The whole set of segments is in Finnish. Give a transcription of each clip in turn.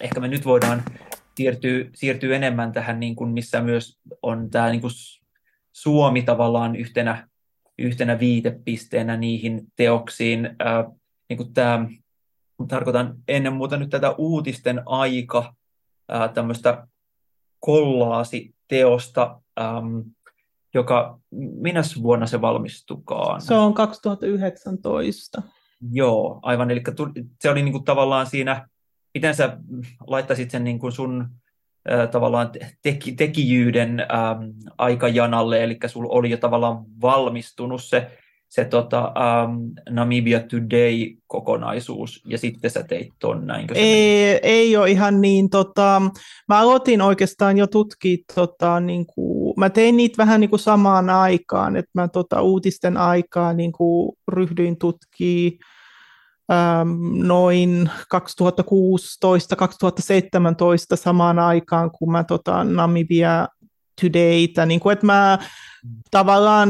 ehkä me nyt voidaan siirtyä, siirtyä enemmän tähän, niin kuin, missä myös on tämä niin kuin Suomi tavallaan yhtenä, yhtenä viitepisteenä niihin teoksiin. Ää, niin kuin tämä, tarkoitan ennen muuta nyt tätä uutisten aika, ää, tämmöistä kollaasiteosta, äm, joka, minä vuonna se valmistukaan? Se on 2019. Joo, aivan. Eli se oli niin kuin tavallaan siinä, miten sä laittaisit sen niin kuin sun tavallaan teki, tekijyyden ähm, aikajanalle, eli sulla oli jo tavallaan valmistunut se se tota, um, Namibia Today-kokonaisuus, ja sitten sä teit ton näin. Ei, ei ole ihan niin. Tota, mä aloitin oikeastaan jo tutkia, tota, niin kuin, mä tein niitä vähän niin kuin samaan aikaan, että mä tota, uutisten aikaa niin kuin, ryhdyin tutkimaan noin 2016-2017 samaan aikaan, kun mä tota, Namibia Todayta, niin kuin, että mä mm. tavallaan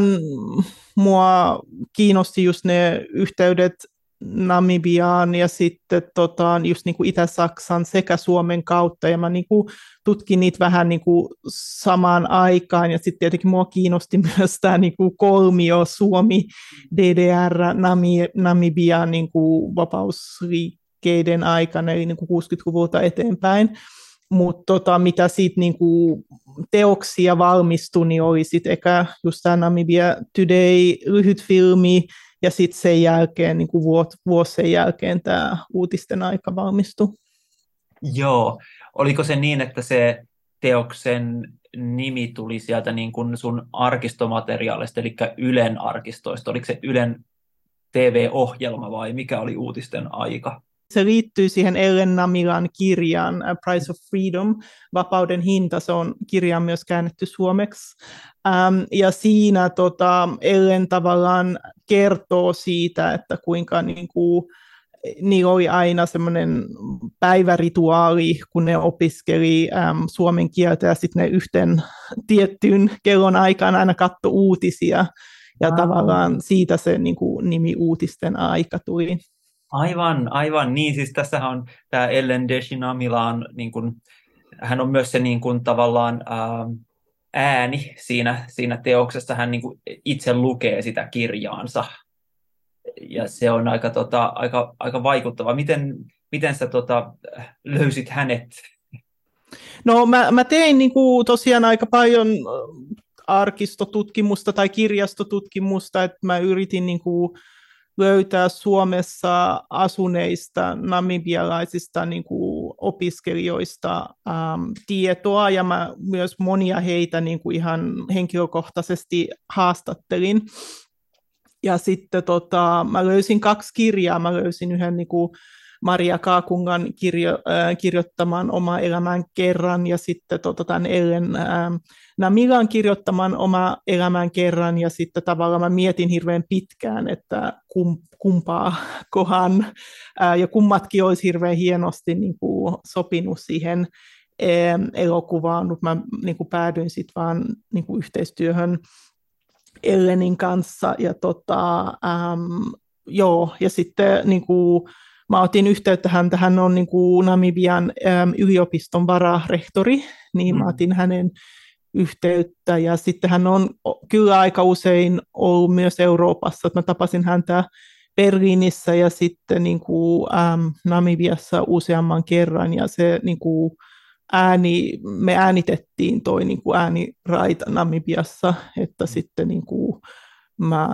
mua kiinnosti just ne yhteydet Namibiaan ja sitten tota, just niin kuin Itä-Saksan sekä Suomen kautta, ja mä niin kuin tutkin niitä vähän niin kuin samaan aikaan, ja sitten tietenkin mua kiinnosti myös tämä niin kuin kolmio Suomi, DDR, Nami, Namibia niin kuin vapausliikkeiden aikana, eli niin kuin 60-luvulta eteenpäin, mutta tota, mitä siitä niinku teoksia valmistui, niin oli sitten eka just tämä Namibia Today lyhyt filmi, ja sitten sen jälkeen, niin kuin vuosi sen jälkeen tämä uutisten aika valmistui. Joo. Oliko se niin, että se teoksen nimi tuli sieltä niin kuin sun arkistomateriaalista, eli Ylen arkistoista? Oliko se Ylen TV-ohjelma vai mikä oli uutisten aika? Se liittyy siihen Ellen Namilan kirjaan Price of Freedom, Vapauden hinta, se on kirja myös käännetty suomeksi. Ähm, ja siinä tota, Ellen tavallaan kertoo siitä, että kuinka niin kuin, niillä oli aina semmoinen päivärituaali, kun ne opiskeli äm, suomen kieltä ja sitten ne yhten tiettyyn kellon aikaan aina katto uutisia. Ja ah. tavallaan siitä se niin kuin, nimi uutisten aika tuli. Aivan, aivan. Niin, siis tässä on tämä Ellen Deshinamila on, niin kuin, hän on myös se niin kuin, tavallaan ää, ääni siinä, siinä teoksessa. Hän niin kuin, itse lukee sitä kirjaansa. Ja se on aika, tota, aika, aika vaikuttava. Miten, miten sä tota, löysit hänet? No mä, mä tein niin kuin, tosiaan aika paljon arkistotutkimusta tai kirjastotutkimusta, että mä yritin niin kuin, löytää Suomessa asuneista namibialaisista niin kuin opiskelijoista ähm, tietoa, ja mä myös monia heitä niin kuin ihan henkilökohtaisesti haastattelin. Ja sitten tota, mä löysin kaksi kirjaa. Mä löysin yhden niin kuin Maria Kaakungan kirjo, äh, kirjoittaman Oma elämän kerran ja sitten tota, tämän Ellen äh, Namilan kirjoittaman Oma elämän kerran ja sitten tavallaan mä mietin hirveän pitkään, että kum, kumpaa kohan äh, ja kummatkin olisi hirveän hienosti niin kuin, sopinut siihen äh, elokuvaan, mutta mä niin kuin, päädyin sitten vaan niin kuin, yhteistyöhön Ellenin kanssa ja tota, ähm, joo, ja sitten niin kuin, mä otin yhteyttä hän, hän on niin kuin Namibian äm, yliopiston vararehtori, niin mm. mä otin hänen yhteyttä ja sitten hän on kyllä aika usein ollut myös Euroopassa, että mä tapasin häntä Berliinissä ja sitten niin kuin, äm, Namibiassa useamman kerran ja se niin kuin, ääni, me äänitettiin toi niin kuin ääniraita Namibiassa, että mm. sitten niin kuin, mä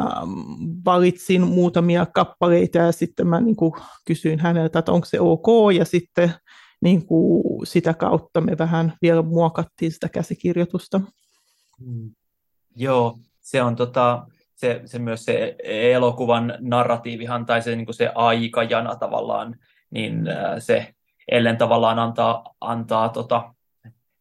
valitsin muutamia kappaleita ja sitten mä niin kuin kysyin häneltä, että onko se ok, ja sitten niin kuin sitä kautta me vähän vielä muokattiin sitä käsikirjoitusta. Mm. Joo, se on tota, se, se myös se elokuvan narratiivihan tai se, niin kuin se aikajana tavallaan, niin se ellen tavallaan antaa, antaa tota,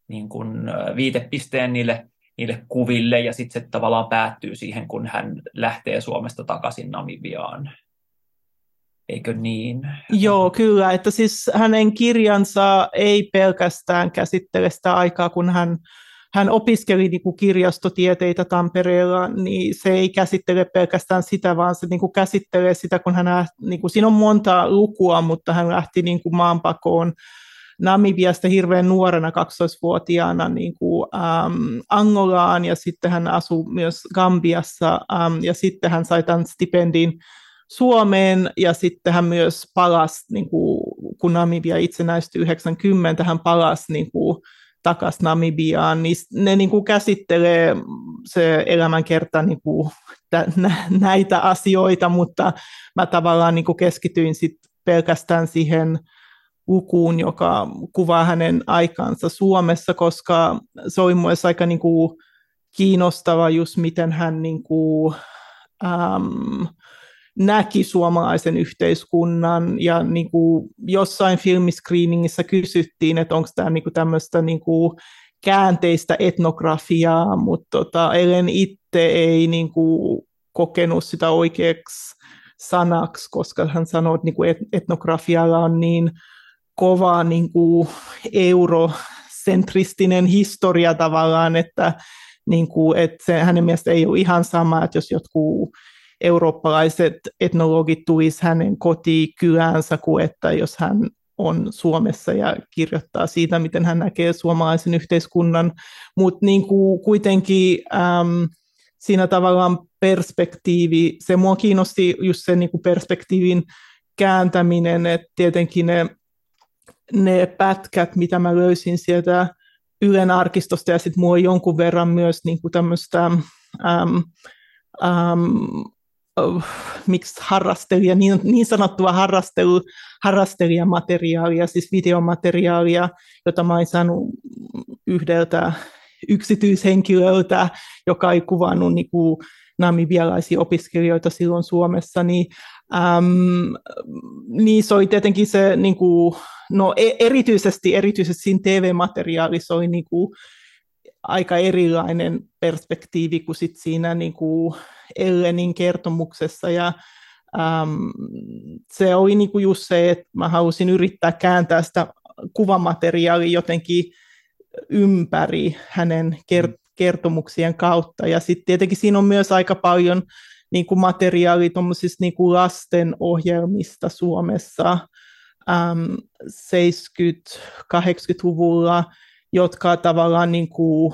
niin kuin viitepisteen niille niille kuville ja sitten se tavallaan päättyy siihen, kun hän lähtee Suomesta takaisin Namibiaan. Eikö niin? Joo, kyllä. Että siis hänen kirjansa ei pelkästään käsittele sitä aikaa, kun hän, hän opiskeli niin kuin kirjastotieteitä Tampereella, niin se ei käsittele pelkästään sitä, vaan se niin kuin käsittelee sitä, kun hän, niin kuin, siinä on monta lukua, mutta hän lähti niin kuin maanpakoon Namibiasta hirveän nuorena 12-vuotiaana niin kuin, äm, Angolaan ja sitten hän asui myös Gambiassa äm, ja sitten hän sai tämän stipendin Suomeen ja sitten hän myös palasi, niin kuin, kun Namibia itsenäistyi 90, hän palasi niin kuin, takaisin Namibiaan, niin ne niin kuin käsittelee se elämänkerta niin kuin, näitä asioita, mutta mä tavallaan niin kuin keskityin sit pelkästään siihen lukuun, joka kuvaa hänen aikansa Suomessa, koska se oli myös aika niin kuin, kiinnostava just miten hän niin kuin, äm, näki suomalaisen yhteiskunnan. Ja niin kuin jossain filmiscreeningissä kysyttiin, että onko tämä niin tämmöistä niin käänteistä etnografiaa, mutta tota, Ellen itse ei niin kuin kokenut sitä oikeaksi sanaksi, koska hän sanoi, että niin kuin etnografialla on niin kova niin kuin eurocentristinen historia tavallaan, että, niin kuin, että se hänen mielestä ei ole ihan sama, että jos jotkut eurooppalaiset etnologit tulisi hänen kotikyläänsä kuin että jos hän on Suomessa ja kirjoittaa siitä, miten hän näkee suomalaisen yhteiskunnan, mutta niin kuin kuitenkin äm, siinä tavallaan perspektiivi, se mua kiinnosti just se niin kuin perspektiivin kääntäminen, että tietenkin ne, ne pätkät, mitä mä löysin sieltä Ylen arkistosta ja sitten mua jonkun verran myös niin tämmöistä äm, äm, uh, miksi harrastelija, niin, niin sanottua harrastelu, harrastelijamateriaalia, siis videomateriaalia, jota mä olen saanut yhdeltä yksityishenkilöltä, joka ei kuvannut niin namibialaisia opiskelijoita silloin Suomessa, niin, äm, niin se oli tietenkin se, niin kuin, no e, erityisesti, erityisesti siinä TV-materiaalissa oli niin kuin, aika erilainen perspektiivi kuin sit siinä niin kuin Ellenin kertomuksessa. Ja äm, se oli niin kuin just se, että mä halusin yrittää kääntää sitä kuvamateriaalia jotenkin ympäri hänen kert- kertomuksien kautta. Ja sitten tietenkin siinä on myös aika paljon niin kuin materiaalia niin kuin lasten ohjelmista Suomessa äm, 70-80-luvulla, jotka tavallaan niin kuin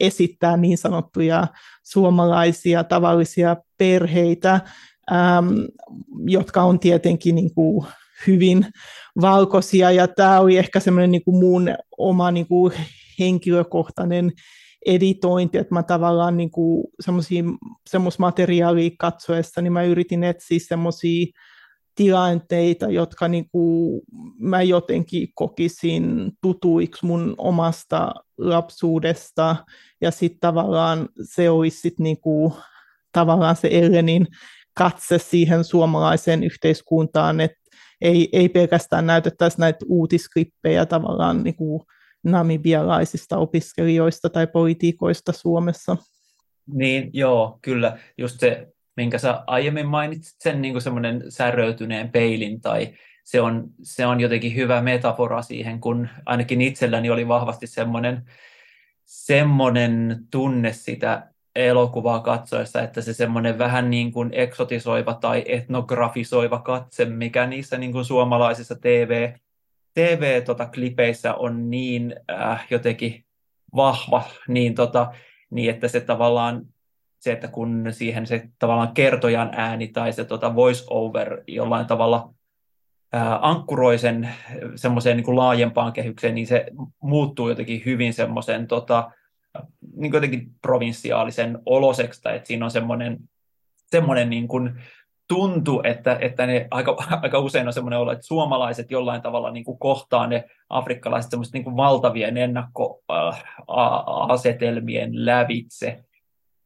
esittää niin sanottuja suomalaisia tavallisia perheitä, äm, jotka on tietenkin niin kuin hyvin valkoisia, ja tämä oli ehkä semmoinen niin kuin mun oma niin kuin henkilökohtainen editointi, että mä tavallaan niin semmoista materiaalia katsoessa, niin mä yritin etsiä semmoisia tilanteita, jotka niin kuin mä jotenkin kokisin tutuiksi mun omasta lapsuudesta, ja sitten tavallaan se olisi sit niin kuin, tavallaan se Ellenin katse siihen suomalaiseen yhteiskuntaan, että ei, ei pelkästään näytettäisi näitä uutisklippejä tavallaan niin kuin namibialaisista opiskelijoista tai politiikoista Suomessa. Niin, joo, kyllä. Just se, minkä sä aiemmin mainitsit, sen niin semmoinen säröytyneen peilin tai se on, se on jotenkin hyvä metafora siihen, kun ainakin itselläni oli vahvasti semmoinen, semmoinen tunne sitä elokuvaa katsoessa, että se semmoinen vähän niin kuin eksotisoiva tai etnografisoiva katse, mikä niissä niin kuin suomalaisissa TV, TV-klipeissä tota, on niin äh, jotenkin vahva, niin, tota, niin että se tavallaan se, että kun siihen se tavallaan kertojan ääni tai se tota voice over jollain tavalla ää, ankkuroi sen semmoiseen niin kuin laajempaan kehykseen, niin se muuttuu jotenkin hyvin semmoisen tota, niin jotenkin provinsiaalisen oloseksi, tai että siinä on semmoinen, semmoinen niin kuin tuntu, että, että ne aika, aika usein on semmoinen olo, että suomalaiset jollain tavalla niin kuin kohtaa ne afrikkalaiset semmoiset niin valtavien ennakkoasetelmien lävitse,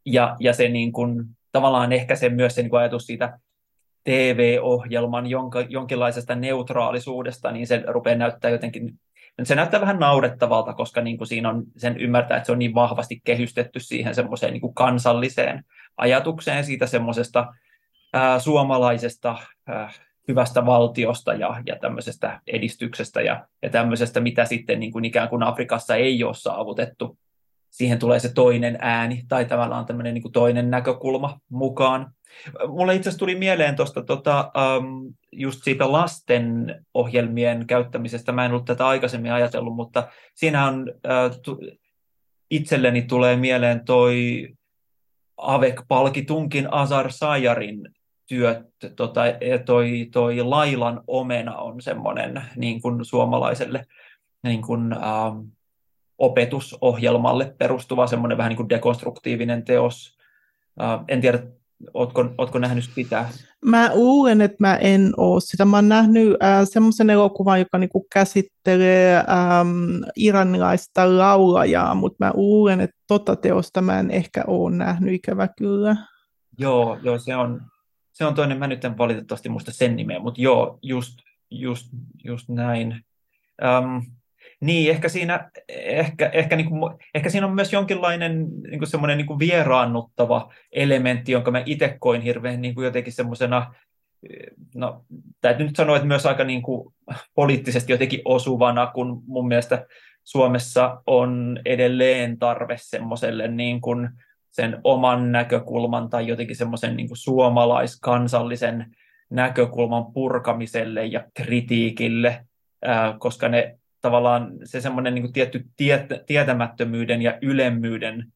ja, ja se niin kuin, tavallaan ehkä se myös se niin kuin ajatus siitä TV-ohjelman jonka, jonkinlaisesta neutraalisuudesta, niin se rupeaa näyttää jotenkin, se näyttää vähän naurettavalta, koska niin kuin siinä on, sen ymmärtää, että se on niin vahvasti kehystetty siihen semmoiseen niin kuin kansalliseen ajatukseen siitä semmoisesta ää, suomalaisesta ää, hyvästä valtiosta ja, ja tämmöisestä edistyksestä ja, ja tämmöisestä, mitä sitten niin kuin ikään kuin Afrikassa ei ole saavutettu siihen tulee se toinen ääni tai tavallaan tämmöinen niin toinen näkökulma mukaan. Mulle itse asiassa tuli mieleen tuosta tota, um, just siitä lasten ohjelmien käyttämisestä. Mä en ollut tätä aikaisemmin ajatellut, mutta siinä on, uh, itselleni tulee mieleen toi Avek Palkitunkin Azar Sajarin työt, tota, toi, toi Lailan omena on semmoinen niin kuin suomalaiselle niin kuin, um, opetusohjelmalle perustuva semmoinen vähän niin kuin dekonstruktiivinen teos. En tiedä, Ootko, ootko nähnyt sitä? Mä luulen, että mä en ole sitä. Mä oon nähnyt äh, semmoisen elokuvan, joka niinku käsittelee ähm, iranilaista laulajaa, mutta mä luulen, että tota teosta mä en ehkä ole nähnyt, ikävä kyllä. Joo, joo se, on, se on toinen. Mä nyt en valitettavasti muista sen nimeä, mutta joo, just, just, just näin. Um, niin, ehkä siinä, ehkä, ehkä, niin kuin, ehkä siinä on myös jonkinlainen niin kuin semmoinen niin kuin vieraannuttava elementti, jonka mä itse koin hirveän niin kuin jotenkin semmoisena, no täytyy nyt sanoa, että myös aika niin kuin poliittisesti jotenkin osuvana, kun mun mielestä Suomessa on edelleen tarve semmoiselle niin kuin sen oman näkökulman tai jotenkin semmoisen niin suomalaiskansallisen näkökulman purkamiselle ja kritiikille, koska ne tavallaan se semmoinen niin tietty tiet, tietämättömyyden ja ylemmyyden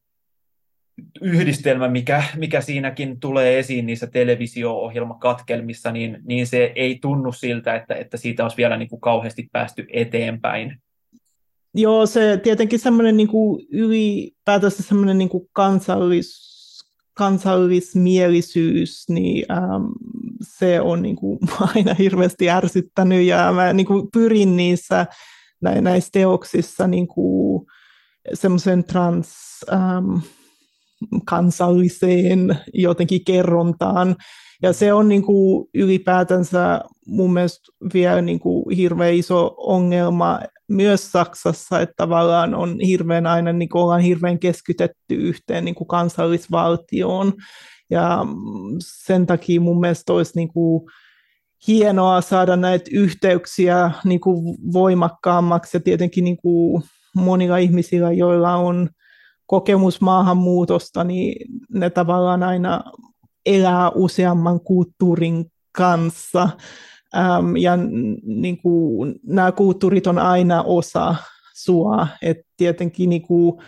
yhdistelmä, mikä, mikä siinäkin tulee esiin niissä televisio-ohjelmakatkelmissa, niin, niin se ei tunnu siltä, että, että siitä olisi vielä niin kuin kauheasti päästy eteenpäin. Joo, se tietenkin semmoinen niin kuin ylipäätänsä semmoinen niin kuin kansallis, kansallismielisyys, niin ähm, se on niin kuin aina hirveästi ärsyttänyt ja mä niin kuin pyrin niissä näissä teoksissa niin semmoisen trans, ähm, kansalliseen jotenkin kerrontaan. Ja se on niin kuin ylipäätänsä mun mielestä vielä niin kuin hirveän iso ongelma myös Saksassa, että tavallaan on hirveän aina niin kuin ollaan hirveän keskitetty yhteen niin kuin kansallisvaltioon. Ja sen takia mun mielestä olisi niin kuin hienoa saada näitä yhteyksiä niin kuin voimakkaammaksi ja tietenkin niin kuin monilla ihmisillä, joilla on kokemus maahanmuutosta, niin ne tavallaan aina elää useamman kulttuurin kanssa. Ähm, ja niin kuin, nämä kulttuurit on aina osa sua. Et tietenkin niin kuin,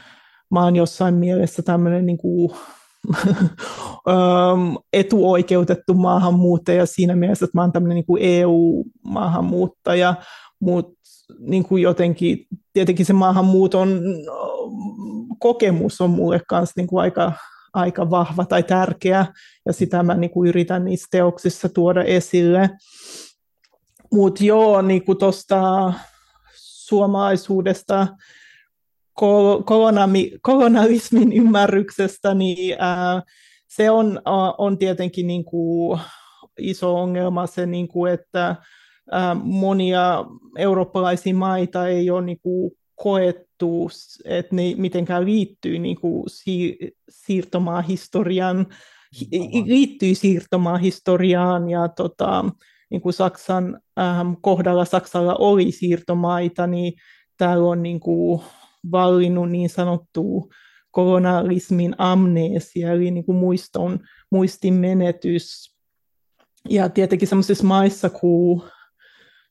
mä oon jossain mielessä tämmöinen niin kuin, etuoikeutettu maahanmuuttaja siinä mielessä, että mä oon tämmöinen niin EU-maahanmuuttaja, mutta niin kuin jotenkin, tietenkin se maahanmuuton kokemus on mulle kanssa niin kuin aika, aika vahva tai tärkeä, ja sitä mä niin kuin yritän niissä teoksissa tuoda esille. Mutta joo, niin kuin tuosta suomalaisuudesta, kolonami, kolonialismin ymmärryksestä, niin ää, se on, on tietenkin niin kuin iso ongelma se, niin kuin, että ää, monia eurooppalaisia maita ei ole niin kuin koettu, että ne mitenkään liittyy niin kuin si- siirtomaahistorian, liittyy siirtomaahistoriaan ja tota, niin kuin Saksan ähm, kohdalla Saksalla oli siirtomaita, niin täällä on niin kuin vallinnut niin sanottu kolonialismin amnesia, eli niin kuin muiston, muistin menetys. Ja tietenkin sellaisissa maissa kuin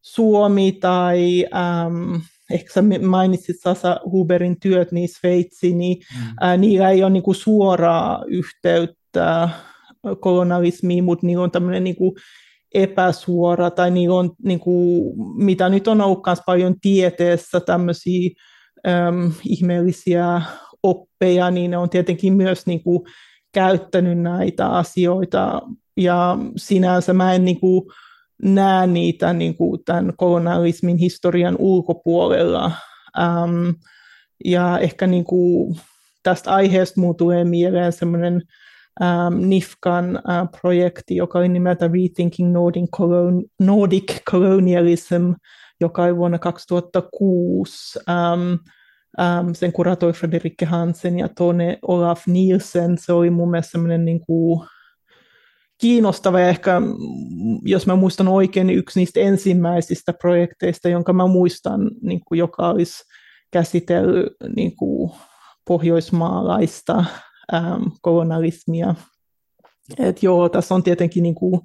Suomi tai ähm, ehkä sä mainitsit Sasa Huberin työt, niin Sveitsi, niin mm. äh, niillä ei ole niin kuin suoraa yhteyttä kolonialismiin, mutta niillä on tämmöinen niin kuin epäsuora, tai niillä on, niin kuin, mitä nyt on ollut myös paljon tieteessä, tämmöisiä äm, ihmeellisiä oppeja, niin ne on tietenkin myös niin kuin, käyttänyt näitä asioita, ja sinänsä mä en niin kuin, näe niitä niin kuin, tämän kolonialismin historian ulkopuolella. Äm, ja ehkä niin kuin, tästä aiheesta muu tulee mieleen semmoinen ähm, NIFKan äh, projekti, joka oli nimeltä Rethinking Nordic, Colon- Nordic Colonialism, joka oli vuonna 2006. Ähm, ähm, sen kuratoi Frederikke Hansen ja Tone Olaf Nielsen. Se oli mun mielestä semmoinen niin kuin, kiinnostava ja ehkä, jos mä muistan oikein, niin yksi niistä ensimmäisistä projekteista, jonka mä muistan, niin kuin, joka olisi käsitellyt niin kuin, pohjoismaalaista ähm, kolonialismia. Et joo, tässä on tietenkin niin kuin,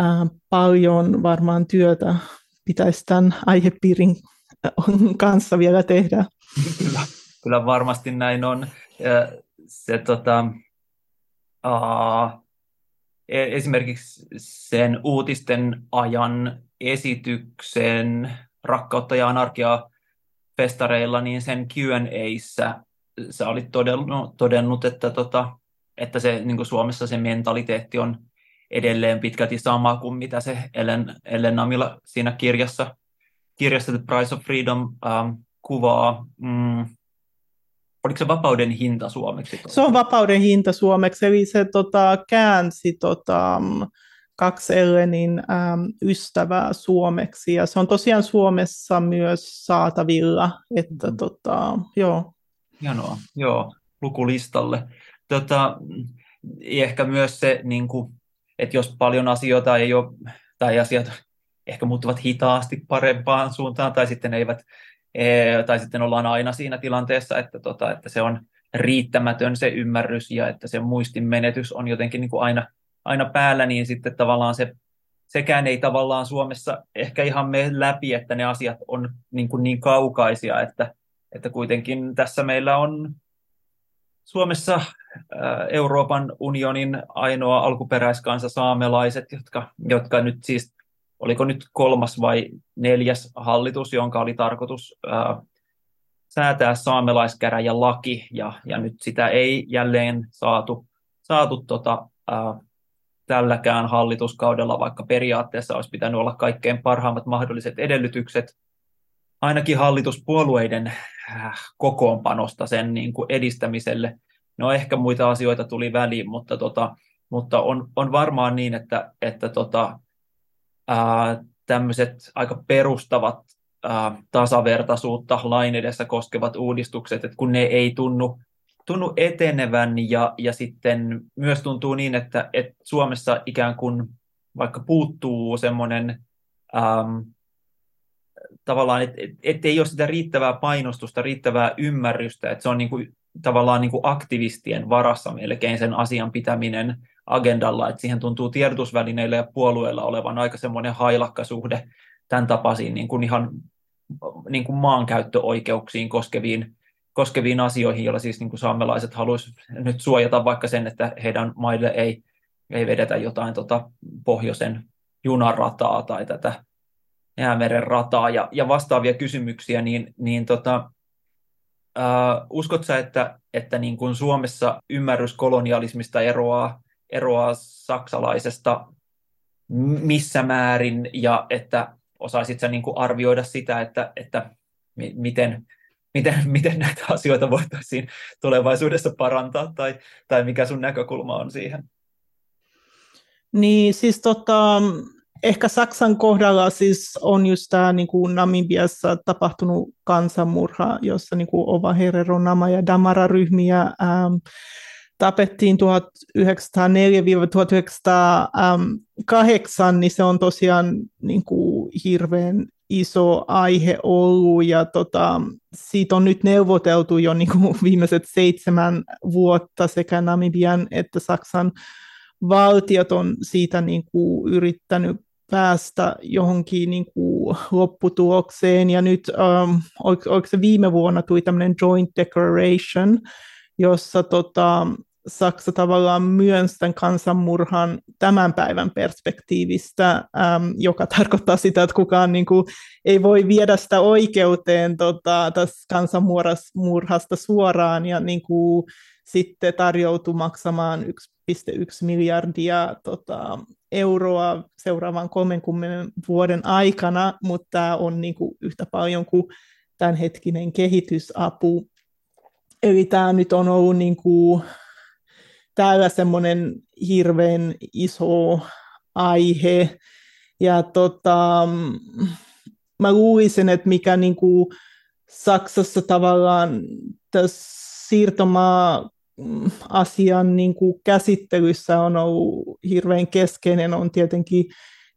äh, paljon varmaan työtä pitäisi tämän aihepiirin kanssa vielä tehdä. Kyllä, kyllä varmasti näin on. Se, tota, uh, esimerkiksi sen uutisten ajan esityksen Rakkautta ja anarkiaa festareilla, niin sen Q&Aissa sä olit todennut, todennut että, tota, että se, niin Suomessa se mentaliteetti on edelleen pitkälti sama kuin mitä se Ellen, Ellen Namilla siinä kirjassa, kirjassa The Price of Freedom ähm, kuvaa. Mm, oliko se vapauden hinta suomeksi? Se on vapauden hinta suomeksi, eli se tota, käänsi tota, kaksi Ellenin äm, ystävää suomeksi, ja se on tosiaan Suomessa myös saatavilla, että mm. tota, joo. Hienoa, joo, lukulistalle. Tota, ehkä myös se, niin kuin, että jos paljon asioita ei ole, tai asiat ehkä muuttuvat hitaasti parempaan suuntaan, tai sitten eivät, tai sitten ollaan aina siinä tilanteessa, että, tota, että se on riittämätön se ymmärrys ja että se muistin menetys on jotenkin niin kuin aina, aina päällä, niin sitten tavallaan se sekään ei tavallaan Suomessa ehkä ihan mene läpi, että ne asiat on niin, kuin niin kaukaisia, että, että kuitenkin tässä meillä on Suomessa Euroopan unionin ainoa alkuperäiskansa saamelaiset, jotka, jotka nyt siis, oliko nyt kolmas vai neljäs hallitus, jonka oli tarkoitus ää, säätää saamelaiskäräjä laki, ja, ja nyt sitä ei jälleen saatu, saatu tota, ää, tälläkään hallituskaudella, vaikka periaatteessa olisi pitänyt olla kaikkein parhaimmat mahdolliset edellytykset ainakin hallituspuolueiden äh, kokoonpanosta sen niin kuin edistämiselle. No ehkä muita asioita tuli väliin, mutta, tota, mutta on, on varmaan niin, että, että tota, ää, tämmöiset aika perustavat ää, tasavertaisuutta lain edessä koskevat uudistukset, että kun ne ei tunnu, tunnu etenevän ja, ja sitten myös tuntuu niin, että, että Suomessa ikään kuin vaikka puuttuu semmoinen ähm, tavallaan, että et, et ei ole sitä riittävää painostusta, riittävää ymmärrystä, että se on niin kuin, tavallaan niin kuin aktivistien varassa melkein sen asian pitäminen agendalla, että siihen tuntuu tiedotusvälineillä ja puolueilla olevan aika semmoinen hailakkasuhde tämän tapaisiin niin kuin ihan niin kuin maankäyttöoikeuksiin koskeviin, koskeviin asioihin, joilla siis niin kuin saamelaiset haluaisivat nyt suojata vaikka sen, että heidän maille ei, ei vedetä jotain tota pohjoisen junarataa tai tätä Jäämeren rataa ja, ja vastaavia kysymyksiä, niin, niin tota, äh, uskot sä, että, että niin kuin Suomessa ymmärrys kolonialismista eroaa, eroaa saksalaisesta missä määrin ja että osaisit sä niin kuin arvioida sitä, että, että miten, miten, miten näitä asioita voitaisiin tulevaisuudessa parantaa tai, tai mikä sun näkökulma on siihen? Niin siis tota, ehkä Saksan kohdalla siis on just tämä niin kuin Namibiassa tapahtunut kansanmurha, jossa niin kuin Ova Herero, Nama ja Damara-ryhmiä ähm, tapettiin 1904-1908, niin se on tosiaan niin kuin hirveän iso aihe ollut ja tota, siitä on nyt neuvoteltu jo niin kuin viimeiset seitsemän vuotta sekä Namibian että Saksan valtiot on siitä niin kuin yrittänyt päästä johonkin niin kuin lopputulokseen. Ja nyt, um, oliko, oliko se viime vuonna tuli tämmöinen joint declaration, jossa tota, Saksa tavallaan myönsi tämän kansanmurhan tämän päivän perspektiivistä, äm, joka tarkoittaa sitä, että kukaan niin kuin, ei voi viedä sitä oikeuteen tota, tästä kansanmurhasta suoraan ja niin kuin, sitten tarjoutui maksamaan 1,1 miljardia tota, euroa seuraavan 30 vuoden aikana, mutta tämä on niin kuin yhtä paljon kuin tämänhetkinen kehitysapu. Eli tämä nyt on ollut niin kuin täällä semmoinen hirveän iso aihe. Ja tota, mä luulisin, että mikä niin kuin Saksassa tavallaan tässä siirtomaa asian niin kuin käsittelyssä on ollut hirveän keskeinen, on tietenkin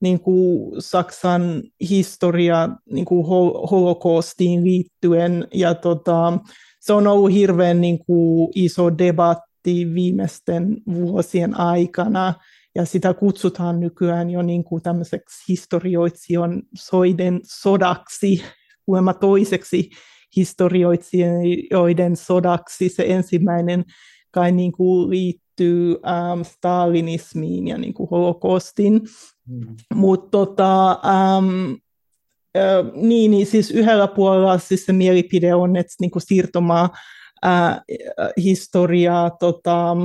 niin kuin Saksan historia niin kuin holokoostiin liittyen, ja tota, se on ollut hirveän niin kuin, iso debatti viimeisten vuosien aikana, ja sitä kutsutaan nykyään jo niin kuin tämmöiseksi historioitsijoiden sodaksi, kuulemma toiseksi historioitsijoiden sodaksi. Se ensimmäinen kai niin kuin liittyy ähm, stalinismiin ja niin kuin holokostin. Mm. Mutta tota, ähm, äh, niin, niin siis yhdellä puolella siis se mielipide on, että niin kuin siirtomaa äh, historiaa tota,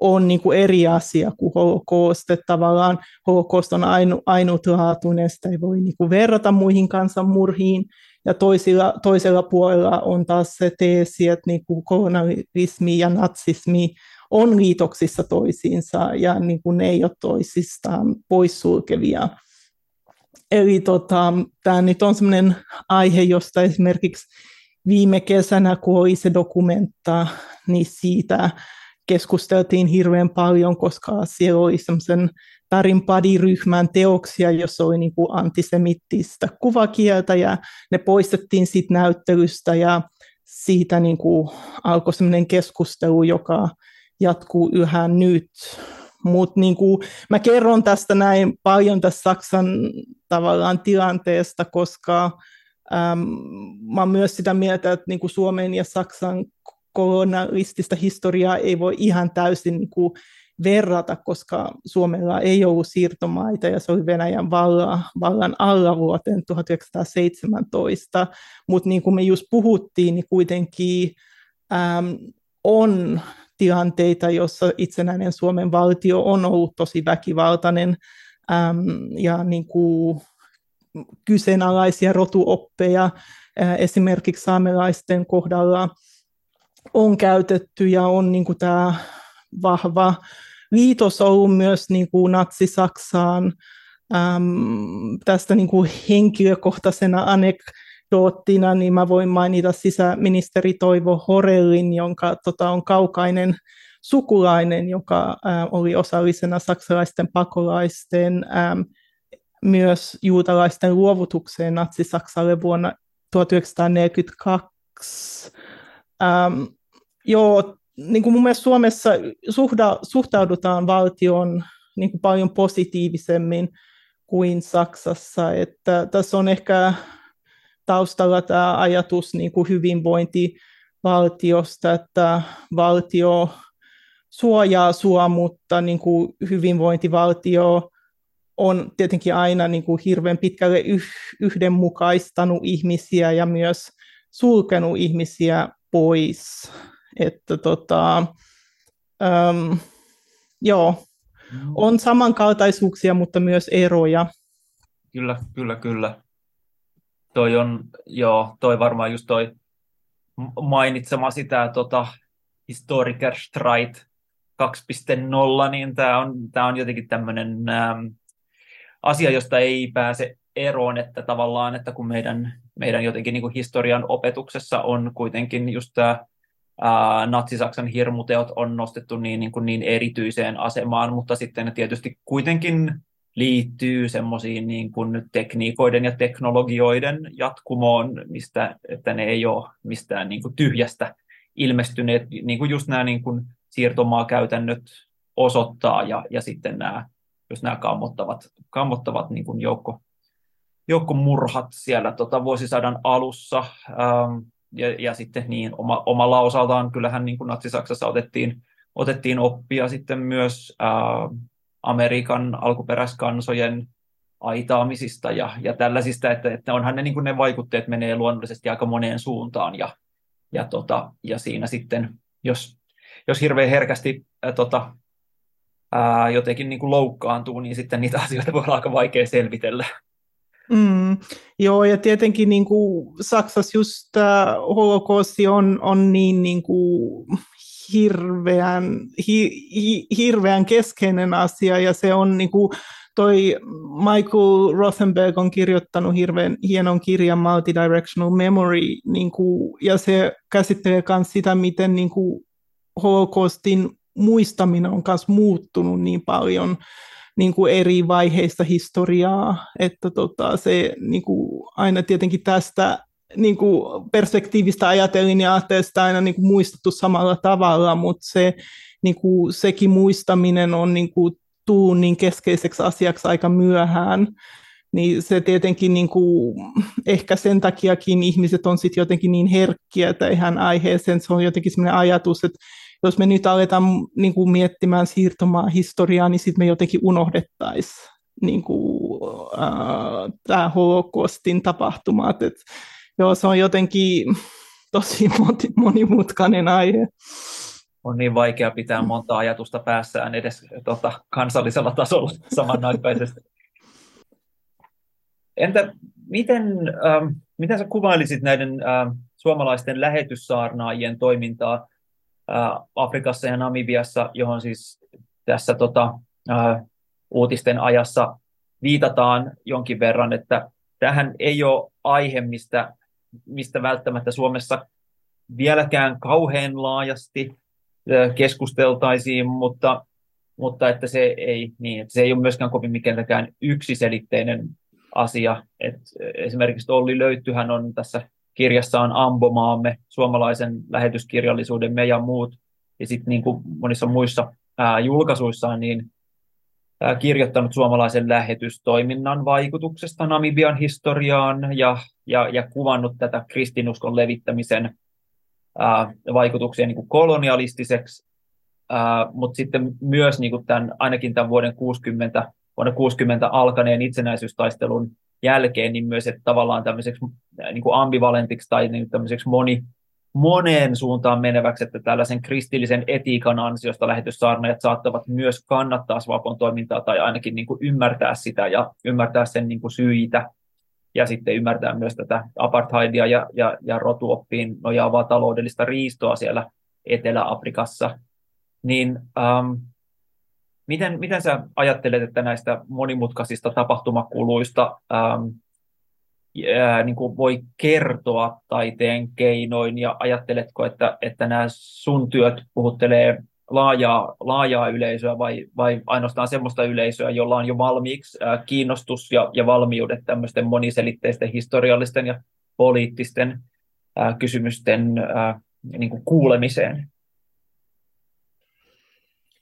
on niin kuin eri asia kuin holocaust. Että tavallaan holocaust on ainu, ainutlaatuinen, sitä ei voi niin kuin verrata muihin kansanmurhiin. Ja toisilla, toisella puolella on taas se teesi, että niin kuin kolonialismi ja natsismi on liitoksissa toisiinsa ja niin kuin ne ei ole toisistaan poissulkevia. Eli tota, tämä nyt on sellainen aihe, josta esimerkiksi viime kesänä, kun oli se dokumenta, niin siitä keskusteltiin hirveän paljon, koska siellä oli semmoisen Tarin Padi-ryhmän teoksia, jossa oli niin kuin antisemittistä kuvakieltä ja ne poistettiin siitä näyttelystä ja siitä niin kuin alkoi semmoinen keskustelu, joka jatkuu yhä nyt. Mutta niin mä kerron tästä näin paljon tässä Saksan tavallaan tilanteesta, koska äm, mä oon myös sitä mieltä, että niin kuin Suomen ja Saksan kolonialistista historiaa ei voi ihan täysin niin kuin verrata, koska Suomella ei ollut siirtomaita ja se oli Venäjän vallan, vallan alla vuoteen 1917. Mutta niin kuin me just puhuttiin, niin kuitenkin äm, on tilanteita, jossa itsenäinen Suomen valtio on ollut tosi väkivaltainen äm, ja niin kuin kyseenalaisia rotuoppeja ää, esimerkiksi saamelaisten kohdalla on käytetty ja on niin kuin tämä vahva liitos ollut myös niin kuin natsi-Saksaan. Äm, tästä niin kuin henkilökohtaisena anekdoottina, niin mä voin mainita sisäministeri Toivo Horellin, jonka tota, on kaukainen sukulainen, joka ä, oli osallisena saksalaisten pakolaisten äm, myös juutalaisten luovutukseen natsi-Saksalle vuonna 1942. Ähm, joo, niin kuin mun mielestä Suomessa suhda, suhtaudutaan valtion niin kuin paljon positiivisemmin kuin Saksassa. Että tässä on ehkä taustalla tämä ajatus niin kuin hyvinvointivaltiosta, että valtio suojaa sua, mutta niin kuin hyvinvointivaltio on tietenkin aina niin kuin hirveän pitkälle yhdenmukaistanut ihmisiä ja myös sulkenut ihmisiä pois että tota, äm, joo, mm. on samankaltaisuuksia, mutta myös eroja. Kyllä, kyllä, kyllä. Toi on, joo, toi varmaan just toi mainitsema sitä tota, Historiker Streit 2.0, niin tämä on, tää on jotenkin tämmöinen ähm, asia, josta ei pääse eroon, että tavallaan, että kun meidän, meidän jotenkin niin kuin historian opetuksessa on kuitenkin just tämä Natsi-Saksan hirmuteot on nostettu niin, niin, kuin niin erityiseen asemaan, mutta sitten ne tietysti kuitenkin liittyy semmoisiin niin tekniikoiden ja teknologioiden jatkumoon, mistä, että ne ei ole mistään niin kuin tyhjästä ilmestyneet, niin kuin just nämä niin kuin siirtomaakäytännöt osoittaa ja, ja sitten nämä, just nämä kammottavat, kammottavat niin kuin joukko, joukkomurhat siellä tota, vuosisadan alussa. Ähm, ja, ja sitten niin oma, omalla osaltaan kyllähän niin kuin Natsi-Saksassa otettiin, otettiin oppia sitten myös ää, Amerikan alkuperäiskansojen aitaamisista ja, ja tällaisista, että, että onhan ne, niin kuin ne vaikutteet menee luonnollisesti aika moneen suuntaan ja, ja, tota, ja siinä sitten, jos, jos hirveän herkästi ää, tota, ää, jotenkin niin kuin loukkaantuu, niin sitten niitä asioita voi olla aika vaikea selvitellä. Mm, joo, ja tietenkin niin kuin Saksassa just tämä holokausti on, on niin, niin kuin hirveän, hi, hi, hirveän keskeinen asia, ja se on niin kuin, toi Michael Rothenberg on kirjoittanut hirveän hienon kirjan Multidirectional Memory, niin kuin, ja se käsittelee myös sitä, miten niin kuin, holocaustin muistaminen on myös muuttunut niin paljon, niin kuin eri vaiheista historiaa, että tota, se niin kuin aina tietenkin tästä niin kuin perspektiivistä ajatellen ja aatteesta aina niin kuin muistettu samalla tavalla, mutta se, niin kuin, sekin muistaminen on niin kuin, tuu niin keskeiseksi asiaksi aika myöhään, niin se tietenkin niin kuin, ehkä sen takiakin ihmiset on sitten jotenkin niin herkkiä tähän aiheeseen, se on jotenkin sellainen ajatus, että jos me nyt aletaan niin kuin, miettimään siirtomaa historiaa, niin sitten me jotenkin unohdettaisiin niin kuin, äh, tämä holokostin tapahtumat. Et, joo, se on jotenkin tosi monimutkainen aihe. On niin vaikea pitää monta ajatusta päässään edes tota, kansallisella tasolla samanaikaisesti. Entä miten, ähm, miten sä kuvailisit näiden äh, suomalaisten lähetyssaarnaajien toimintaa äh, Afrikassa ja Namibiassa, johon siis tässä tota, uutisten ajassa viitataan jonkin verran, että tähän ei ole aihe, mistä, mistä välttämättä Suomessa vieläkään kauhean laajasti keskusteltaisiin, mutta, mutta että se ei, niin, että se ei ole myöskään kovin mikään yksiselitteinen asia. Et esimerkiksi Olli Löyttyhän on tässä kirjassaan Ambomaamme, suomalaisen lähetyskirjallisuuden me ja muut, ja sitten niin kuin monissa muissa ää, julkaisuissaan, niin ää, kirjoittanut suomalaisen lähetystoiminnan vaikutuksesta Namibian historiaan ja, ja, ja kuvannut tätä kristinuskon levittämisen ää, vaikutuksia niin kuin kolonialistiseksi, mutta sitten myös niin kuin tämän, ainakin tämän vuoden 60 vuonna 60 alkaneen itsenäisyystaistelun jälkeen, niin myös että tavallaan tämmöiseksi niin kuin ambivalentiksi tai niin tämmöiseksi moni, moneen suuntaan meneväksi, että tällaisen kristillisen etiikan ansiosta lähetyssaarnajat saattavat myös kannattaa Svapon toimintaa tai ainakin niin kuin ymmärtää sitä ja ymmärtää sen niin kuin syitä. Ja sitten ymmärtää myös tätä apartheidia ja, ja, ja rotuoppiin nojaavaa taloudellista riistoa siellä Etelä-Afrikassa, niin ähm, Miten, miten sä ajattelet, että näistä monimutkaisista tapahtumakuluista ähm, ää, niin kuin voi kertoa taiteen keinoin ja ajatteletko, että, että nämä sun työt puhuttelee laajaa, laajaa yleisöä vai, vai ainoastaan sellaista yleisöä, jolla on jo valmiiksi ää, kiinnostus ja, ja valmiudet tämmöisten moniselitteisten historiallisten ja poliittisten ää, kysymysten ää, niin kuin kuulemiseen?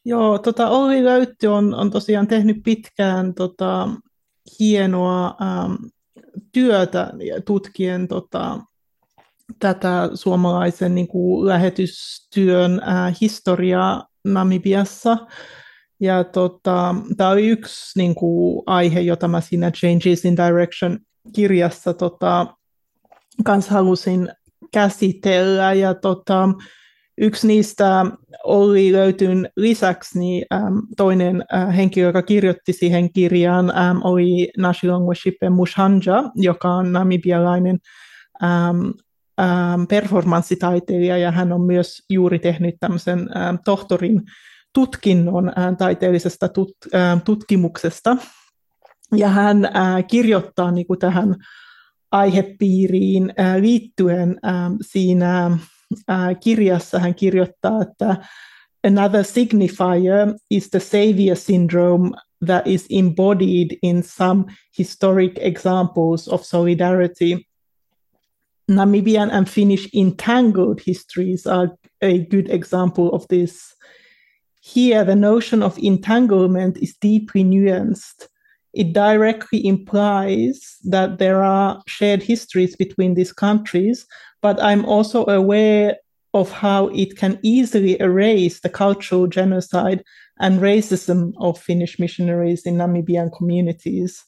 Joo, tota, Olli Löytty on, on tosiaan tehnyt pitkään tota, hienoa ähm, työtä tutkien tota, tätä suomalaisen niin kuin, lähetystyön äh, historiaa Namibiassa. Ja tota, tämä oli yksi niin kuin, aihe, jota mä siinä Changes in Direction kirjassa tota, kanssa halusin käsitellä. Ja tota, Yksi niistä oli löytyn lisäksi niin, äm, toinen äh, henkilö, joka kirjoitti siihen kirjaan, äm, oli Nashilongweshipe Mushanja, joka on namibialainen äm, äm, performanssitaiteilija, ja hän on myös juuri tehnyt tämmöisen äm, tohtorin tutkinnon äm, taiteellisesta tut, äm, tutkimuksesta. Ja hän äh, kirjoittaa niin kuin tähän aihepiiriin äh, liittyen äh, siinä Äh, kirjassa hän kirjoittaa, että another signifier is the savior syndrome that is embodied in some historic examples of solidarity. Namibian and Finnish entangled histories are a good example of this. Here, the notion of entanglement is deeply nuanced. It directly implies that there are shared histories between these countries, but I'm also aware of how it can easily erase the cultural genocide and racism of Finnish missionaries in Namibian communities.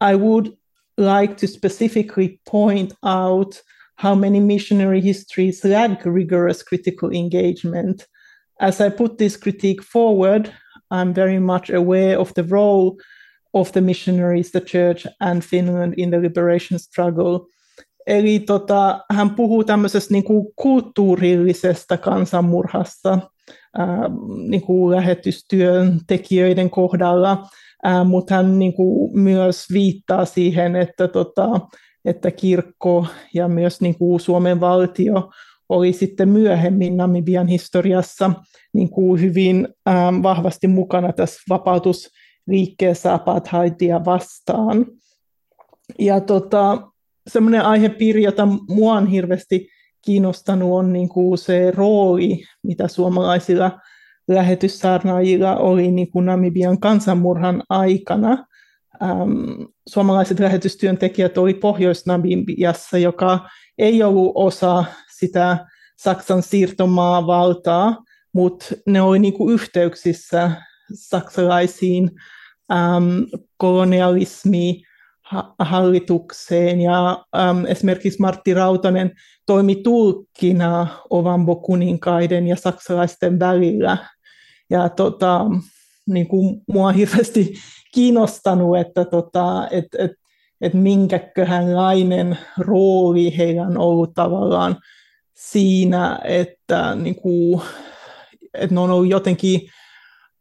I would like to specifically point out how many missionary histories lack rigorous critical engagement. As I put this critique forward, I'm very much aware of the role of the missionaries, the church, and Finland in the liberation struggle. Eli tota, hän puhuu tämmöisestä niin kuin kulttuurillisesta kansanmurhasta ää, niin kuin lähetystyön tekijöiden kohdalla, ää, mutta hän niin kuin myös viittaa siihen, että, tota, että kirkko ja myös niin kuin Suomen valtio oli sitten myöhemmin Namibian historiassa niin kuin hyvin ää, vahvasti mukana tässä vapautusliikkeessä apartheidia vastaan. Ja tota, semmoinen aihepiiri, jota mua on hirveästi kiinnostanut, on niin kuin se rooli, mitä suomalaisilla lähetyssaarnaajilla oli niin kuin Namibian kansanmurhan aikana. Ähm, suomalaiset lähetystyöntekijät oli Pohjois-Namibiassa, joka ei ollut osa sitä Saksan siirtomaavaltaa, mutta ne oli niin kuin yhteyksissä saksalaisiin ähm, kolonialismiin, hallitukseen ja äm, esimerkiksi Martti Rautanen toimi tulkkina Ovambo kuninkaiden ja saksalaisten välillä. Ja tota, niin kuin mua hirveästi kiinnostanut, että tota, et, et, et minkäköhänlainen rooli heillä on ollut tavallaan siinä, että, niin kuin, että ne on ollut jotenkin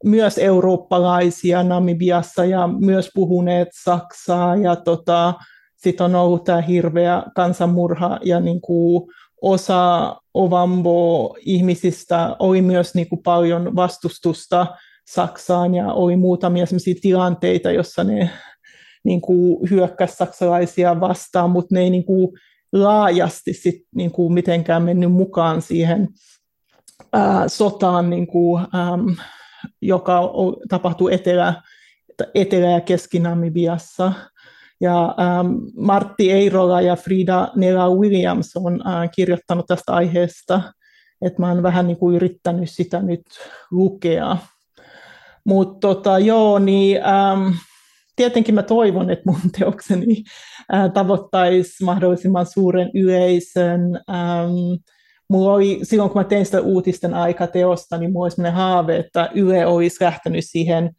myös eurooppalaisia Namibiassa ja myös puhuneet saksaa ja tota, sitten on ollut tämä hirveä kansanmurha ja niin osa Ovambo-ihmisistä oli myös niin kuin paljon vastustusta Saksaan ja oli muutamia tilanteita, jossa ne niin kuin hyökkäsi saksalaisia vastaan, mutta ne ei niin laajasti sit niin mitenkään mennyt mukaan siihen ää, sotaan niin äm, joka tapahtuu Etelä, Etelä- ja Keski-Namibiassa. Ja ähm, Martti Eirola ja Frida Nela Williams on äh, kirjoittanut tästä aiheesta, että mä oon vähän niin kuin yrittänyt sitä nyt lukea. Mutta tota, joo, niin ähm, tietenkin mä toivon, että mun teokseni äh, tavoittaisi mahdollisimman suuren yleisön. Ähm, mulla oli, silloin kun mä tein sitä uutisten aikateosta, niin mulla oli sellainen haave, että Yle olisi lähtenyt siihen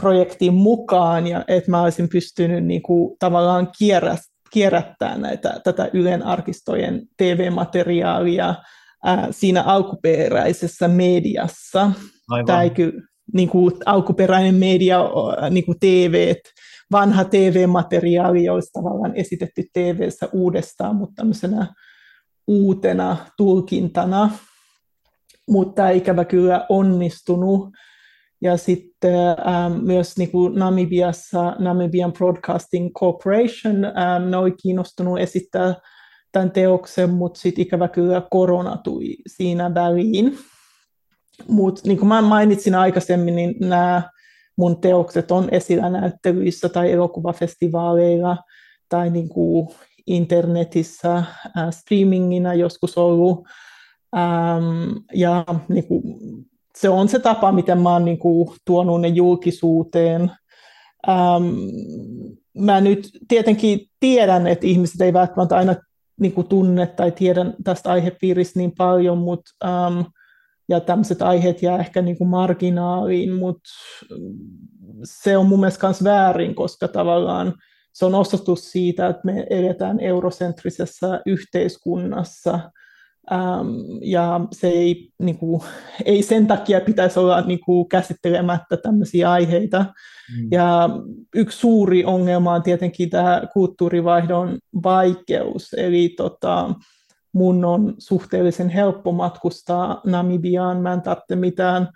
projektiin mukaan ja että mä olisin pystynyt niin kuin, tavallaan kierrä, kierrättämään näitä, tätä Ylen arkistojen TV-materiaalia ää, siinä alkuperäisessä mediassa. Aivan. Kyllä, niin kuin, alkuperäinen media, niin kuin TV, vanha TV-materiaali olisi tavallaan esitetty TV-ssä uudestaan, mutta tämmöisenä uutena tulkintana, mutta ikävä kyllä onnistunut. Ja sitten ähm, myös niin kuin Namibiassa Namibian Broadcasting Corporation, ähm, ne oli kiinnostunut esittää tämän teoksen, mutta sitten ikävä kyllä korona tuli siinä väliin. Mutta niin kuin mä mainitsin aikaisemmin, niin nämä mun teokset on esillä näyttelyissä tai elokuvafestivaaleilla tai niin kuin internetissä streamingina joskus ollut. Ähm, ja niin kuin, se on se tapa, miten mä oon niin kuin, tuonut ne julkisuuteen. Ähm, mä nyt tietenkin tiedän, että ihmiset ei välttämättä aina niin kuin, tunne tai tiedä tästä aihepiiristä niin paljon, mutta ähm, ja tämmöiset aiheet jää ehkä niin kuin marginaaliin, mutta se on mun mielestä myös väärin, koska tavallaan se on osoitus siitä, että me eletään eurosentrisessä yhteiskunnassa, ja se ei, niin kuin, ei sen takia pitäisi olla niin kuin, käsittelemättä tämmöisiä aiheita. Mm. Ja yksi suuri ongelma on tietenkin tämä kulttuurivaihdon vaikeus, eli tota, mun on suhteellisen helppo matkustaa Namibiaan, mä en tarvitse mitään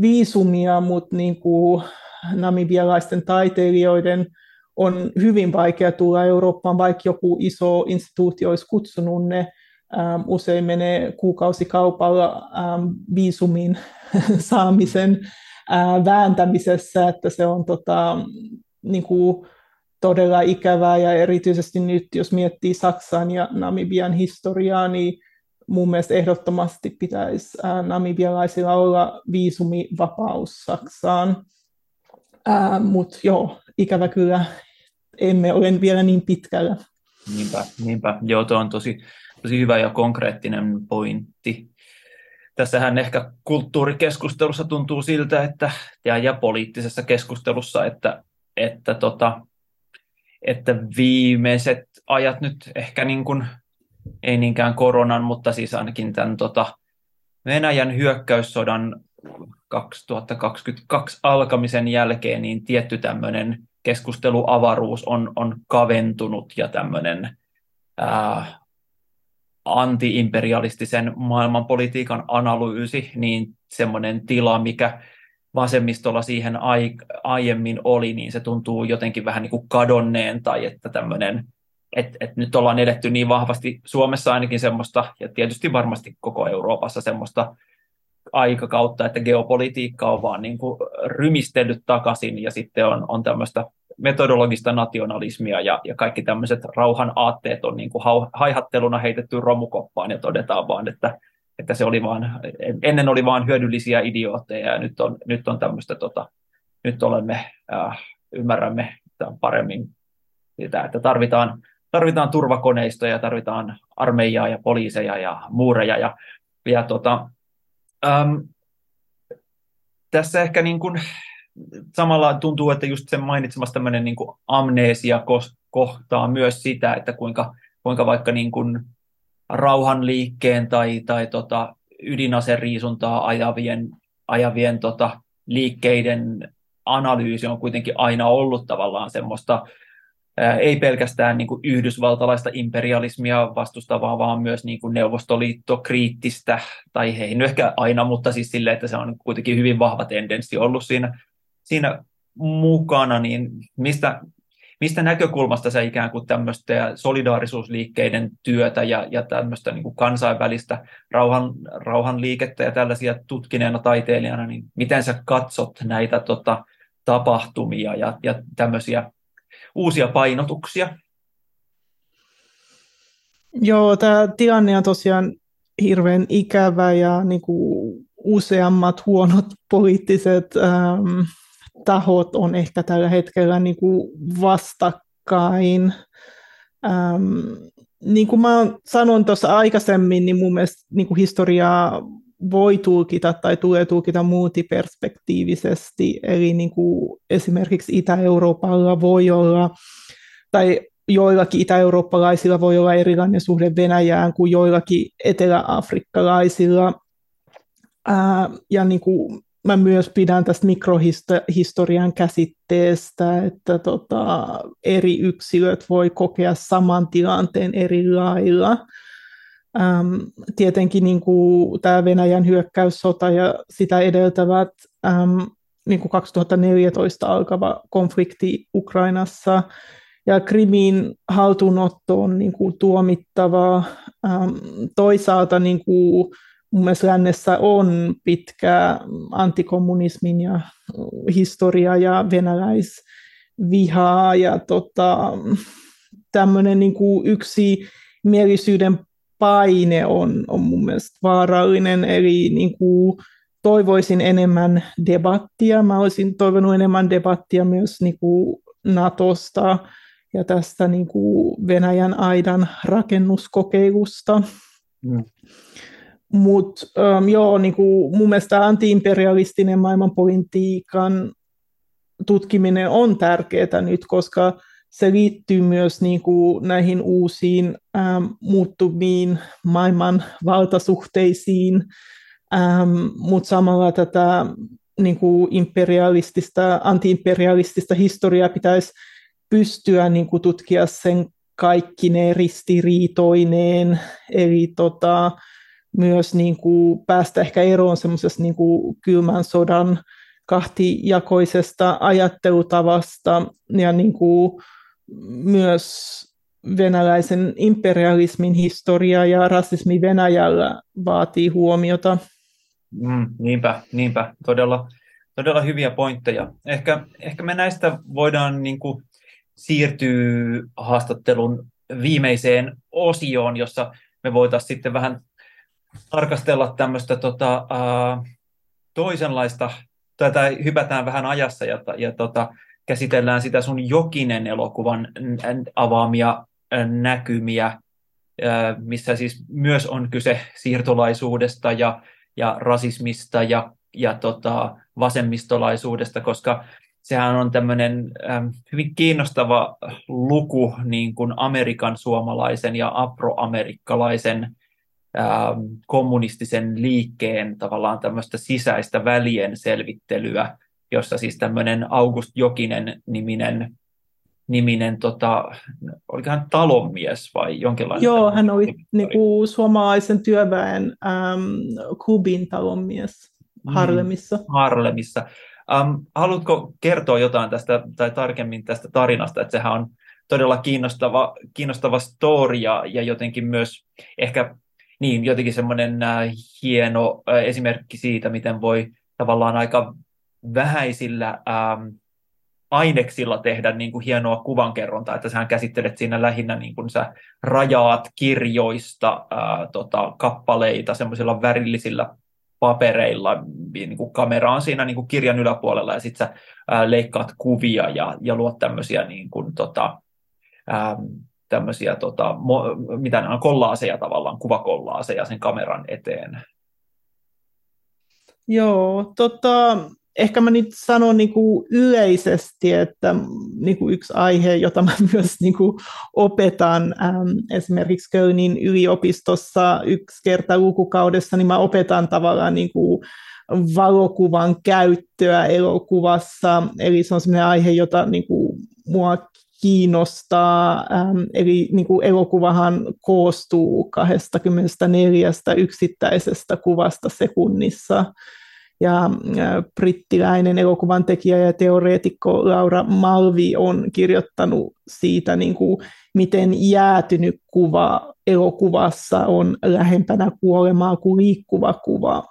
viisumia, mutta niin kuin namibialaisten taiteilijoiden on hyvin vaikea tulla Eurooppaan, vaikka joku iso instituutio olisi kutsunut ne. Ähm, usein menee kuukausikaupalla ähm, viisumin saamisen äh, vääntämisessä, että se on tota, niin kuin todella ikävää ja erityisesti nyt, jos miettii Saksan ja Namibian historiaa, niin mun mielestä ehdottomasti pitäisi äh, namibialaisilla olla viisumivapaus Saksaan. Äh, Mutta joo, ikävä kyllä emme ole vielä niin pitkällä. Niinpä, niinpä. Joo, tuo on tosi, tosi hyvä ja konkreettinen pointti. Tässähän ehkä kulttuurikeskustelussa tuntuu siltä, että, ja, ja poliittisessa keskustelussa, että, että, tota, että viimeiset ajat nyt ehkä niin kuin, ei niinkään koronan, mutta siis ainakin tämän tota, Venäjän hyökkäyssodan 2022 alkamisen jälkeen, niin tietty tämmöinen keskusteluavaruus on, on kaventunut ja tämmöinen ää, antiimperialistisen maailmanpolitiikan analyysi, niin semmoinen tila, mikä vasemmistolla siihen ai, aiemmin oli, niin se tuntuu jotenkin vähän niin kuin kadonneen tai että tämmöinen et, et nyt ollaan edetty niin vahvasti Suomessa ainakin semmoista, ja tietysti varmasti koko Euroopassa semmoista aikakautta, että geopolitiikka on vaan niin kuin rymistellyt takaisin, ja sitten on, on tämmöistä metodologista nationalismia, ja, ja kaikki tämmöiset rauhan aatteet on niin kuin haihatteluna heitetty romukoppaan, ja todetaan vaan, että, että se oli vaan, ennen oli vain hyödyllisiä idiootteja, ja nyt on, nyt on tämmöistä, tota, nyt olemme, äh, ymmärrämme paremmin sitä, että tarvitaan tarvitaan turvakoneistoja, tarvitaan armeijaa ja poliiseja ja muureja. Ja, ja tota, äm, tässä ehkä niin kuin, samalla tuntuu, että just sen mainitsemassa tämmöinen niin kuin amneesia kohtaa myös sitä, että kuinka, kuinka vaikka niin kuin rauhanliikkeen tai, tai tota ydinaseriisuntaa ajavien, ajavien tota liikkeiden analyysi on kuitenkin aina ollut tavallaan semmoista ei pelkästään niin kuin yhdysvaltalaista imperialismia vastustavaa, vaan myös niin kuin neuvostoliitto-kriittistä, tai ei nyt ehkä aina, mutta siis silleen, että se on kuitenkin hyvin vahva tendenssi ollut siinä, siinä mukana, niin mistä, mistä näkökulmasta sä ikään kuin tämmöistä solidaarisuusliikkeiden työtä ja, ja tämmöistä niin kuin kansainvälistä rauhan, rauhanliikettä ja tällaisia tutkineena taiteilijana, niin miten sä katsot näitä tota, tapahtumia ja, ja tämmöisiä uusia painotuksia. Joo, tämä tilanne on tosiaan hirveän ikävä ja niin kuin useammat huonot poliittiset ähm, tahot on ehkä tällä hetkellä niin kuin vastakkain. Ähm, niin kuin mä sanoin tuossa aikaisemmin, niin mun mielestä niin kuin historiaa voi tulkita tai tulee tulkita multiperspektiivisesti, eli niin kuin esimerkiksi Itä-Euroopalla voi olla, tai joillakin itä-eurooppalaisilla voi olla erilainen suhde Venäjään kuin joillakin etelä-afrikkalaisilla. Ää, ja niin kuin mä myös pidän tästä mikrohistorian käsitteestä, että tota, eri yksilöt voi kokea saman tilanteen eri lailla. Ähm, tietenkin niin kuin tämä Venäjän hyökkäyssota ja sitä edeltävät ähm, niin kuin 2014 alkava konflikti Ukrainassa ja Krimin haltuunotto on niin kuin tuomittavaa. Ähm, toisaalta niin kuin mun mielestä lännessä on pitkä antikommunismin ja historia ja venäläisvihaa ja tota, tämmöinen niin kuin yksi mielisyyden paine on, on mun mielestä vaarallinen, eli niin kuin toivoisin enemmän debattia. Mä olisin toivonut enemmän debattia myös niin kuin Natosta ja tästä niin kuin Venäjän aidan rakennuskokeilusta. Mm. Mutta um, joo, niin kuin mun mielestä antiimperialistinen maailmanpolitiikan tutkiminen on tärkeää nyt, koska se liittyy myös niin kuin näihin uusiin ähm, muuttuviin maailman valtasuhteisiin, ähm, mutta samalla tätä niin kuin imperialistista, antiimperialistista historiaa pitäisi pystyä niin kuin tutkia sen kaikkineen ristiriitoineen, eli tota, myös niin kuin päästä ehkä eroon semmoisesta niin kuin kylmän sodan kahtijakoisesta ajattelutavasta ja niin kuin myös venäläisen imperialismin historia ja rasismi Venäjällä vaatii huomiota. Mm, niinpä, niinpä. Todella, todella hyviä pointteja. Ehkä, ehkä me näistä voidaan niin kuin, siirtyä haastattelun viimeiseen osioon, jossa me voitaisiin sitten vähän tarkastella tämmöistä tota, uh, toisenlaista, tai hypätään vähän ajassa ja, ja tota, käsitellään sitä sun Jokinen elokuvan avaamia näkymiä, missä siis myös on kyse siirtolaisuudesta ja, ja rasismista ja, ja tota, vasemmistolaisuudesta, koska sehän on tämmöinen hyvin kiinnostava luku niin kuin Amerikan suomalaisen ja afroamerikkalaisen kommunistisen liikkeen tavallaan tämmöistä sisäistä välien selvittelyä jossa siis tämmöinen August Jokinen niminen niminen, tota, oliko hän talonmies vai jonkinlainen? Joo, hän oli niinku suomalaisen työväen ähm, Kubin talonmies Harlemissa. Mm, Harlemissa. Ähm, haluatko kertoa jotain tästä tai tarkemmin tästä tarinasta, että sehän on todella kiinnostava, kiinnostava story ja, ja jotenkin myös ehkä niin, jotenkin semmoinen äh, hieno äh, esimerkki siitä, miten voi tavallaan aika vähäisillä ähm, aineksilla tehdä niin kuin hienoa kuvankerrontaa, että sähän käsittelet siinä lähinnä niin kuin sä rajaat kirjoista ää, tota, kappaleita semmoisilla värillisillä papereilla niin kuin kameraan siinä niin kuin kirjan yläpuolella ja sitten sä ää, leikkaat kuvia ja, ja luot tämmöisiä niin kuin, tota, ää, tämmöisiä, tota, mo, mitä nämä on, kollaaseja tavallaan, kuvakollaaseja sen kameran eteen. Joo, tota, ehkä mä nyt sanon niin kuin yleisesti, että niin kuin yksi aihe, jota mä myös niin kuin opetan äm, esimerkiksi Kölnin yliopistossa yksi kerta lukukaudessa, niin mä opetan tavallaan niin kuin valokuvan käyttöä elokuvassa, eli se on sellainen aihe, jota niin kuin mua kiinnostaa. Ähm, eli niin kuin elokuvahan koostuu 24 yksittäisestä kuvasta sekunnissa, ja brittiläinen elokuvan tekijä ja teoreetikko Laura Malvi on kirjoittanut siitä, niin kuin, miten jäätynyt kuva elokuvassa on lähempänä kuolemaa kuin liikkuva kuva.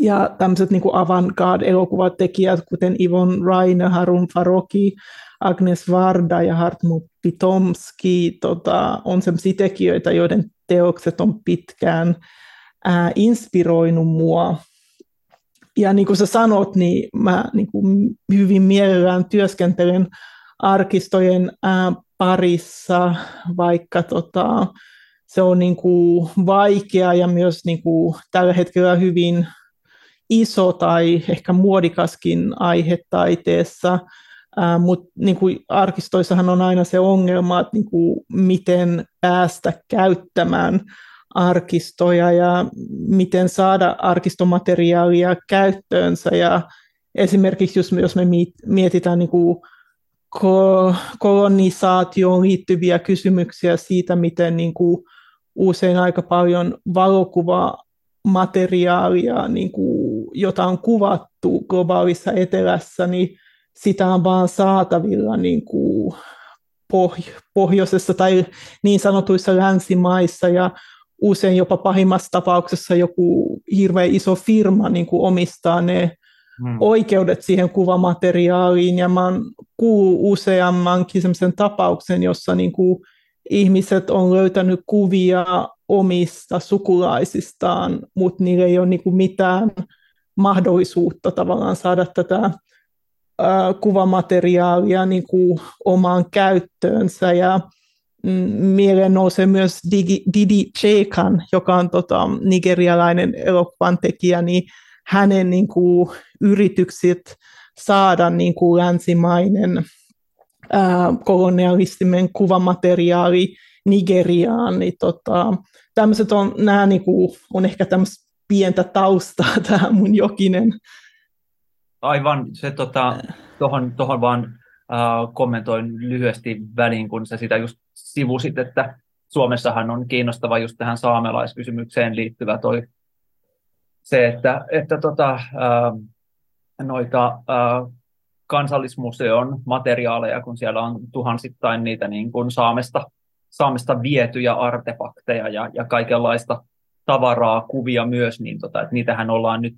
Ja tämmöiset niin avantgarde-elokuvatekijät, kuten Ivon Rainer, Harun Faroki, Agnes Varda ja Hartmut Pitomski, tota, on sellaisia tekijöitä, joiden teokset on pitkään ää, inspiroinut mua ja niin kuin sä sanot, niin mä niin kuin hyvin mielellään työskentelen arkistojen ää, parissa, vaikka tota, se on niin kuin vaikea ja myös niin kuin tällä hetkellä hyvin iso tai ehkä muodikaskin aihe taiteessa, mutta niin kuin arkistoissahan on aina se ongelma, että niin kuin miten päästä käyttämään arkistoja ja miten saada arkistomateriaalia käyttöönsä. Ja esimerkiksi jos, jos me mietitään niin kuin kolonisaatioon liittyviä kysymyksiä siitä, miten niin kuin usein aika paljon valokuvamateriaalia, niin kuin, jota on kuvattu globaalissa etelässä, niin sitä on vaan saatavilla niin kuin pohjoisessa tai niin sanotuissa länsimaissa, ja usein jopa pahimmassa tapauksessa joku hirveän iso firma niin kuin omistaa ne hmm. oikeudet siihen kuvamateriaaliin, ja mä oon kuullut useammankin sellaisen tapauksen, jossa niin kuin ihmiset on löytänyt kuvia omista sukulaisistaan, mutta niillä ei ole niin kuin mitään mahdollisuutta tavallaan saada tätä kuvamateriaalia niin kuin omaan käyttöönsä, ja mieleen nousee myös Didi, Didi Chekan, joka on tota, nigerialainen elokuvan tekijä, niin hänen niin kuin, yritykset saada niin kuin, länsimainen ää, kolonialistinen kuvamateriaali Nigeriaan, niin tota, tämmöiset on, nämä niin kuin, on ehkä tämmöistä pientä taustaa tämä mun jokinen. Aivan, se tota, tohon, tohon vaan äh, kommentoin lyhyesti väliin, kun sä sitä just sivusit, että Suomessahan on kiinnostava just tähän saamelaiskysymykseen liittyvä toi se, että, että tota, äh, noita äh, kansallismuseon materiaaleja, kun siellä on tuhansittain niitä niin kuin saamesta, saamesta vietyjä artefakteja ja, ja kaikenlaista tavaraa, kuvia myös, niin tota, että niitähän ollaan nyt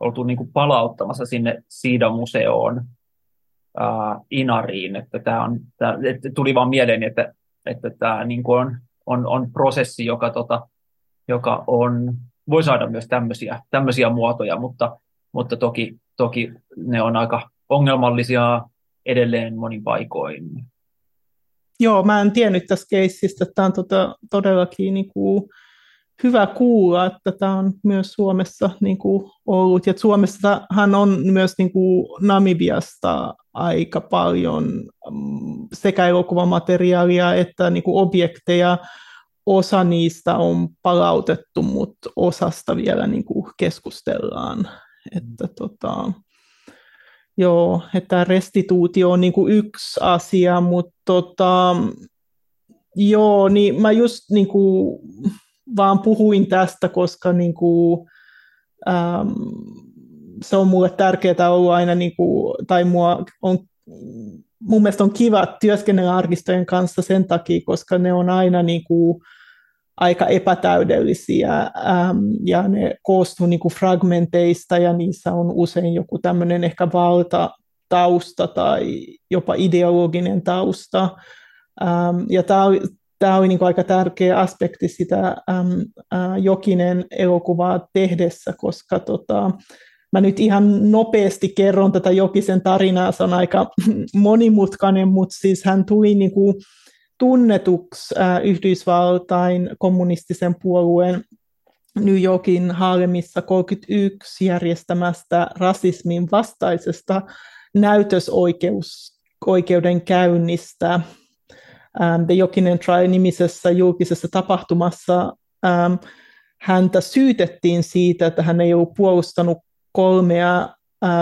oltu niin kuin palauttamassa sinne Siida-museoon ää, Inariin, että tämä on, tuli vaan mieleen, että, että tämä niin kuin on, on, on, prosessi, joka, tota, joka on, voi saada myös tämmöisiä, tämmöisiä muotoja, mutta, mutta toki, toki ne on aika ongelmallisia edelleen monin paikoin. Joo, mä en tiennyt tästä keissistä, että tämä on tota, todellakin niin kuin, hyvä kuulla, että tämä on myös Suomessa niin kuin ollut. Ja Suomessahan on myös niin kuin Namibiasta aika paljon mm, sekä elokuvamateriaalia että niin kuin objekteja. Osa niistä on palautettu, mutta osasta vielä niin kuin keskustellaan. Että, tota, joo, että restituutio on niin kuin yksi asia, mutta tota, joo, niin mä just niin kuin, vaan puhuin tästä, koska niin kuin, äm, se on mulle tärkeää ollut aina, niin kuin, tai mua on mun mielestä on kiva työskennellä arkistojen kanssa sen takia, koska ne on aina niin kuin aika epätäydellisiä äm, ja ne koostuu niin kuin fragmenteista ja niissä on usein joku tämmöinen ehkä valtatausta tai jopa ideologinen tausta. Ähm, ja tämä tämä oli niin aika tärkeä aspekti sitä äm, ä, Jokinen elokuvaa tehdessä, koska tota, Mä nyt ihan nopeasti kerron tätä Jokisen tarinaa, se on aika monimutkainen, mutta siis hän tuli niin kuin tunnetuksi äh, Yhdysvaltain kommunistisen puolueen New Yorkin Harlemissa 31 järjestämästä rasismin vastaisesta näytösoikeudenkäynnistä ähm, The Jokinen Trial-nimisessä julkisessa tapahtumassa ähm, häntä syytettiin siitä, että hän ei ollut puolustanut kolmea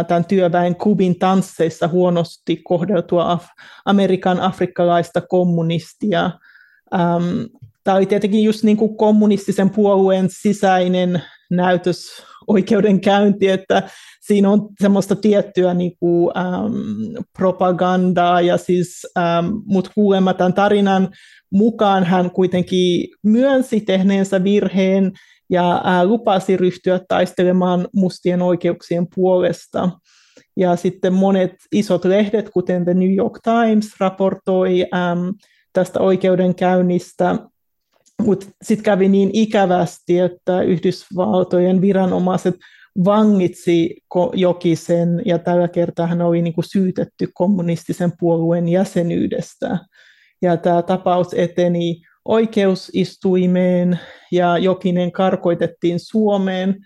tämän työväen Kubin tansseissa huonosti kohdeltua Af- Amerikan afrikkalaista kommunistia. Tämä oli tietenkin just niin kuin kommunistisen puolueen sisäinen näytös oikeudenkäynti, että siinä on semmoista tiettyä niin kuin, äm, propagandaa, ja siis, äm, mutta kuulemma tämän tarinan mukaan hän kuitenkin myönsi tehneensä virheen ja lupasi ryhtyä taistelemaan mustien oikeuksien puolesta. Ja sitten monet isot lehdet, kuten The New York Times, raportoi äm, tästä oikeudenkäynnistä, mutta sitten kävi niin ikävästi, että Yhdysvaltojen viranomaiset vangitsi Jokisen, ja tällä kertaa hän oli niin kuin syytetty kommunistisen puolueen jäsenyydestä. Ja tämä tapaus eteni oikeusistuimeen ja Jokinen karkoitettiin Suomeen,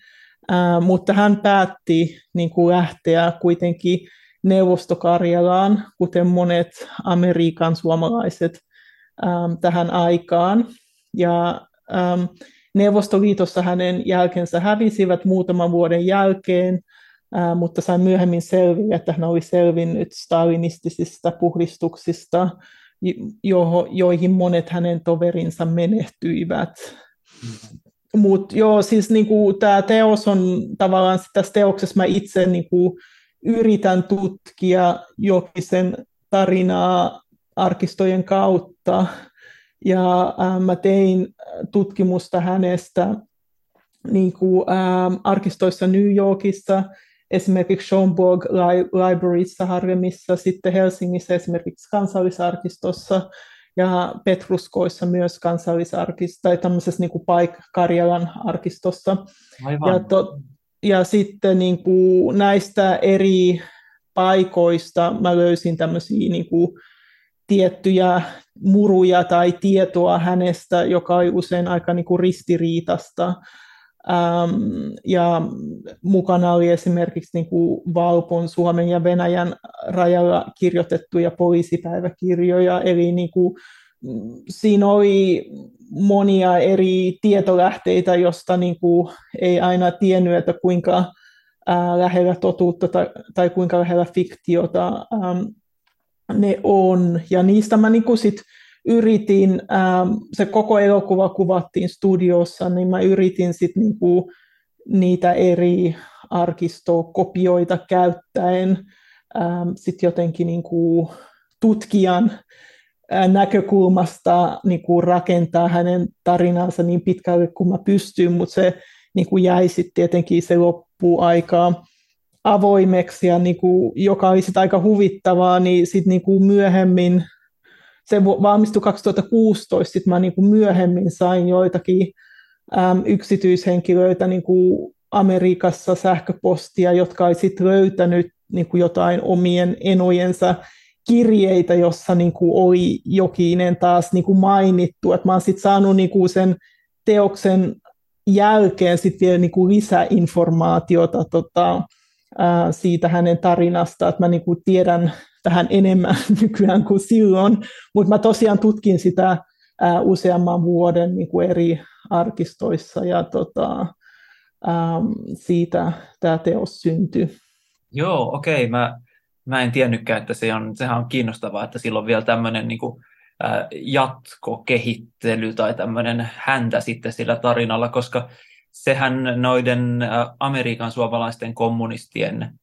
ää, mutta hän päätti niin kuin lähteä kuitenkin Neuvostokarjalaan, kuten monet Amerikan suomalaiset ää, tähän aikaan. Ja ää, Neuvostoliitossa hänen jälkensä hävisivät muutaman vuoden jälkeen, ää, mutta sain myöhemmin selville, että hän oli selvinnyt stalinistisista puhdistuksista jo, joihin monet hänen toverinsa menehtyivät. Mm-hmm. Mutta joo, siis niinku, tämä teos on tavallaan tässä teoksessa mä itse niinku, yritän tutkia Jokisen tarinaa arkistojen kautta. Ja äh, mä tein tutkimusta hänestä niin kuin, ähm, arkistoissa New Yorkissa esimerkiksi Schomburg Libraryssa harvemmissa, sitten Helsingissä esimerkiksi kansallisarkistossa ja Petruskoissa myös kansallisarkistossa tai tämmöisessä niin kuin Paik Karjalan arkistossa. Aivan. Ja, to, ja sitten niin kuin näistä eri paikoista mä löysin tämmöisiä niin kuin tiettyjä muruja tai tietoa hänestä, joka oli usein aika niin kuin ristiriitasta. Ähm, ja mukana oli esimerkiksi niin kuin Valpon, Suomen ja Venäjän rajalla kirjoitettuja poliisipäiväkirjoja, eli niin kuin, mm, siinä oli monia eri tietolähteitä, josta niin kuin ei aina tiennyt, että kuinka ää, lähellä totuutta tai, tai kuinka lähellä fiktiota ähm, ne on. Ja niistä mä niin kuin sit yritin, ähm, se koko elokuva kuvattiin studiossa, niin mä yritin sitten niinku niitä eri arkistokopioita käyttäen ähm, sit jotenkin niinku tutkijan äh, näkökulmasta niinku rakentaa hänen tarinansa niin pitkälle kuin mä pystyn, mutta se niinku jäi sitten tietenkin se loppuaikaa avoimeksi, ja niinku, joka oli sit aika huvittavaa, niin sitten niinku myöhemmin se valmistui 2016, sitten mä niin kuin myöhemmin sain joitakin äm, yksityishenkilöitä niin kuin Amerikassa sähköpostia, jotka oli sitten löytänyt niin kuin jotain omien enojensa kirjeitä, jossa niin kuin oli jokinen taas niin kuin mainittu. Et mä oon sitten saanut niin kuin sen teoksen jälkeen sitten vielä niin kuin lisäinformaatiota tota, siitä hänen tarinasta, että mä niin kuin tiedän tähän enemmän nykyään kuin silloin, mutta mä tosiaan tutkin sitä useamman vuoden niin kuin eri arkistoissa ja tota, siitä tämä teos syntyi. Joo, okei. Okay. Mä, mä en tiennytkään, että se on, sehän on kiinnostavaa, että sillä on vielä tämmöinen niin jatkokehittely tai tämmöinen häntä sitten sillä tarinalla, koska sehän noiden Amerikan suomalaisten kommunistien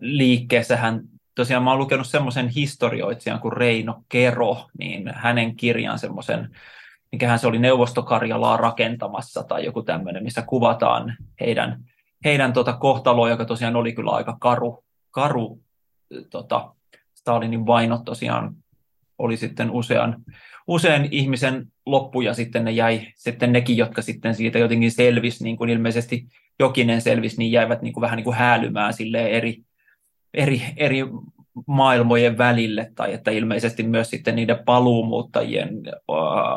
liikkeessähän tosiaan mä oon lukenut semmoisen historioitsijan kuin Reino Kero, niin hänen kirjan semmoisen, mikähän se oli Neuvostokarjalaa rakentamassa tai joku tämmöinen, missä kuvataan heidän, heidän tota kohtaloa, joka tosiaan oli kyllä aika karu, karu tota, Stalinin vainot tosiaan oli sitten usean, usean ihmisen loppu ja sitten ne jäi, sitten nekin, jotka sitten siitä jotenkin selvisi, niin kuin ilmeisesti jokinen selvisi, niin jäivät niin kuin vähän niin kuin häälymään eri, eri, eri maailmojen välille, tai että ilmeisesti myös sitten niiden paluumuuttajien uh,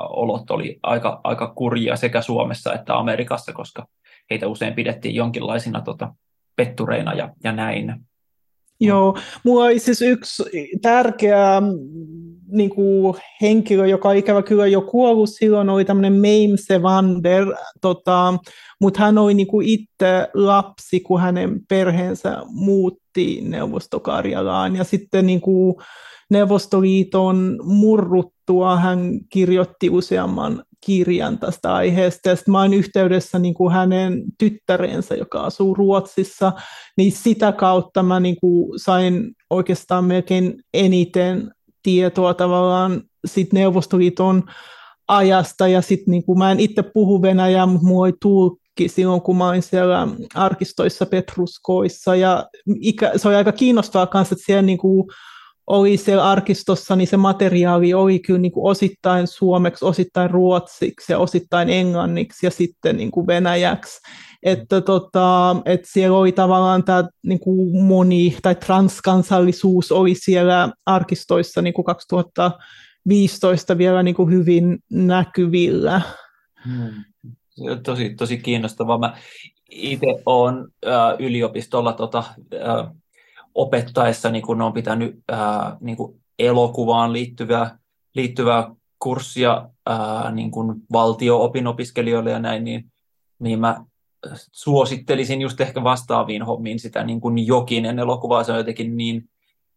olot oli aika, aika kurjia sekä Suomessa että Amerikassa, koska heitä usein pidettiin jonkinlaisina tota, pettureina ja, ja näin. Joo, mulla oli siis yksi tärkeä niin kuin henkilö, joka ikävä kyllä jo kuollut silloin, oli tämmöinen Maim Sevander, tota, mutta hän oli niin kuin itse lapsi, kun hänen perheensä muutti Neuvostokarjalaan, ja sitten niin kuin Neuvostoliiton murruttua hän kirjoitti useamman kirjan tästä aiheesta. Ja mä olen yhteydessä niin kuin hänen tyttärensä, joka asuu Ruotsissa, niin sitä kautta mä niin kuin sain oikeastaan melkein eniten tietoa tavallaan sit Neuvostoliiton ajasta, ja sitten niin kuin, mä en itse puhu Venäjää, mutta mulla oli tulkki silloin, kun mä olin siellä arkistoissa Petruskoissa, ja ikä, se oli aika kiinnostavaa kanssa, että siellä niin kuin, oli siellä arkistossa, niin se materiaali oli kyllä niin kuin osittain suomeksi, osittain ruotsiksi ja osittain englanniksi ja sitten niin kuin venäjäksi. Että, tota, että siellä oli tavallaan tämä niin kuin moni- tai transkansallisuus oli siellä arkistoissa niin kuin 2015 vielä niin kuin hyvin näkyvillä. Hmm. Tosi, tosi kiinnostavaa. Mä itse olen äh, yliopistolla tota, äh, opettaessa niin kun on pitänyt ää, niin kun elokuvaan liittyvää, liittyvää kurssia ää, niin kun valtio-opinopiskelijoille ja näin, niin, niin mä suosittelisin just ehkä vastaaviin hommiin sitä niin kuin jokinen elokuvaa. Se on jotenkin niin,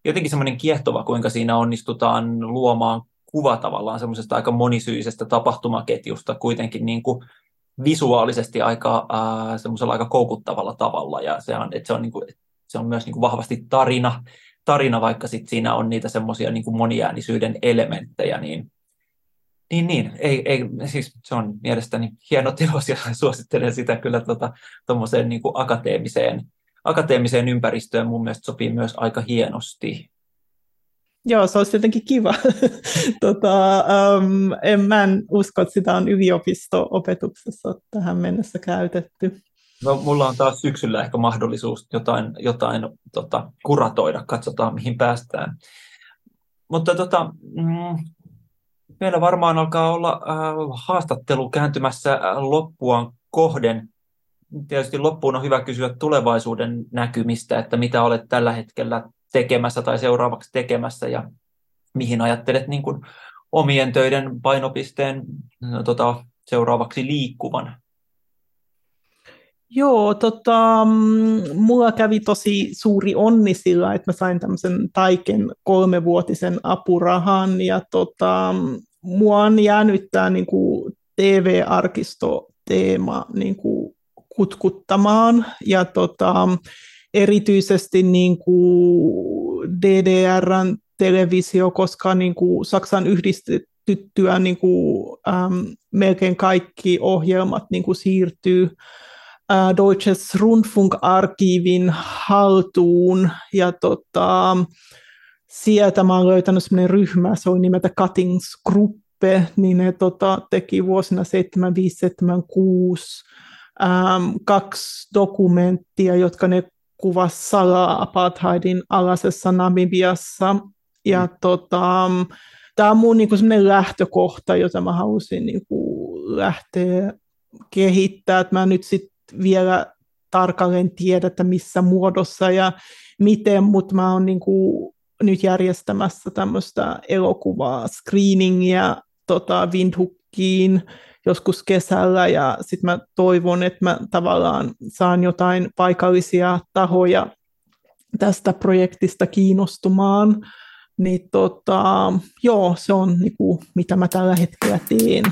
jotenkin semmoinen kiehtova, kuinka siinä onnistutaan luomaan kuva tavallaan semmoisesta aika monisyisestä tapahtumaketjusta kuitenkin niin kuin visuaalisesti aika äh, semmoisella aika koukuttavalla tavalla. Ja se on, että se on niin kuin, se on myös niin kuin vahvasti tarina, tarina, vaikka sit siinä on niitä semmoisia niin moniäänisyyden elementtejä, niin, niin, niin ei, ei, siis se on mielestäni hieno teos ja suosittelen sitä kyllä tuommoiseen tota, niin kuin akateemiseen, akateemiseen ympäristöön mun mielestä sopii myös aika hienosti. Joo, se olisi jotenkin kiva. tota, um, en, mä en usko, että sitä on yliopisto-opetuksessa tähän mennessä käytetty. No, mulla on taas syksyllä ehkä mahdollisuus jotain, jotain tota, kuratoida, katsotaan mihin päästään. Mutta tota, mm, meillä varmaan alkaa olla äh, haastattelu kääntymässä äh, loppuaan kohden. Tietysti loppuun on hyvä kysyä tulevaisuuden näkymistä, että mitä olet tällä hetkellä tekemässä tai seuraavaksi tekemässä ja mihin ajattelet niin kuin omien töiden painopisteen no, tota, seuraavaksi liikkuvan. Joo, tota, mm, mulla kävi tosi suuri onni sillä, että mä sain tämmöisen Taiken kolmevuotisen apurahan ja tota, mua on jäänyt tämä niin TV-arkisto-teema niin kuin kutkuttamaan ja tota, erityisesti niin kuin DDRn televisio, koska niin kuin Saksan yhdistettyä niin kuin, äm, melkein kaikki ohjelmat niin kuin siirtyy äh, Deutsches Rundfunk-arkiivin haltuun ja tota, sieltä mä oon löytänyt sellainen ryhmä, se on nimeltä Cuttingsgruppe, niin ne tota, teki vuosina 7576 ähm, kaksi dokumenttia, jotka ne kuvasi salaa apartheidin alaisessa Namibiassa. Ja mm. tota, tämä on mun niinku lähtökohta, jota mä halusin niinku lähteä kehittää. Että mä nyt sitten vielä tarkalleen tiedä, että missä muodossa ja miten, mutta mä oon niin kuin nyt järjestämässä tämmöistä elokuvaa, screeningia tota, Windhookiin joskus kesällä ja sitten mä toivon, että mä tavallaan saan jotain paikallisia tahoja tästä projektista kiinnostumaan. Niin tota, joo, se on niinku, mitä mä tällä hetkellä teen.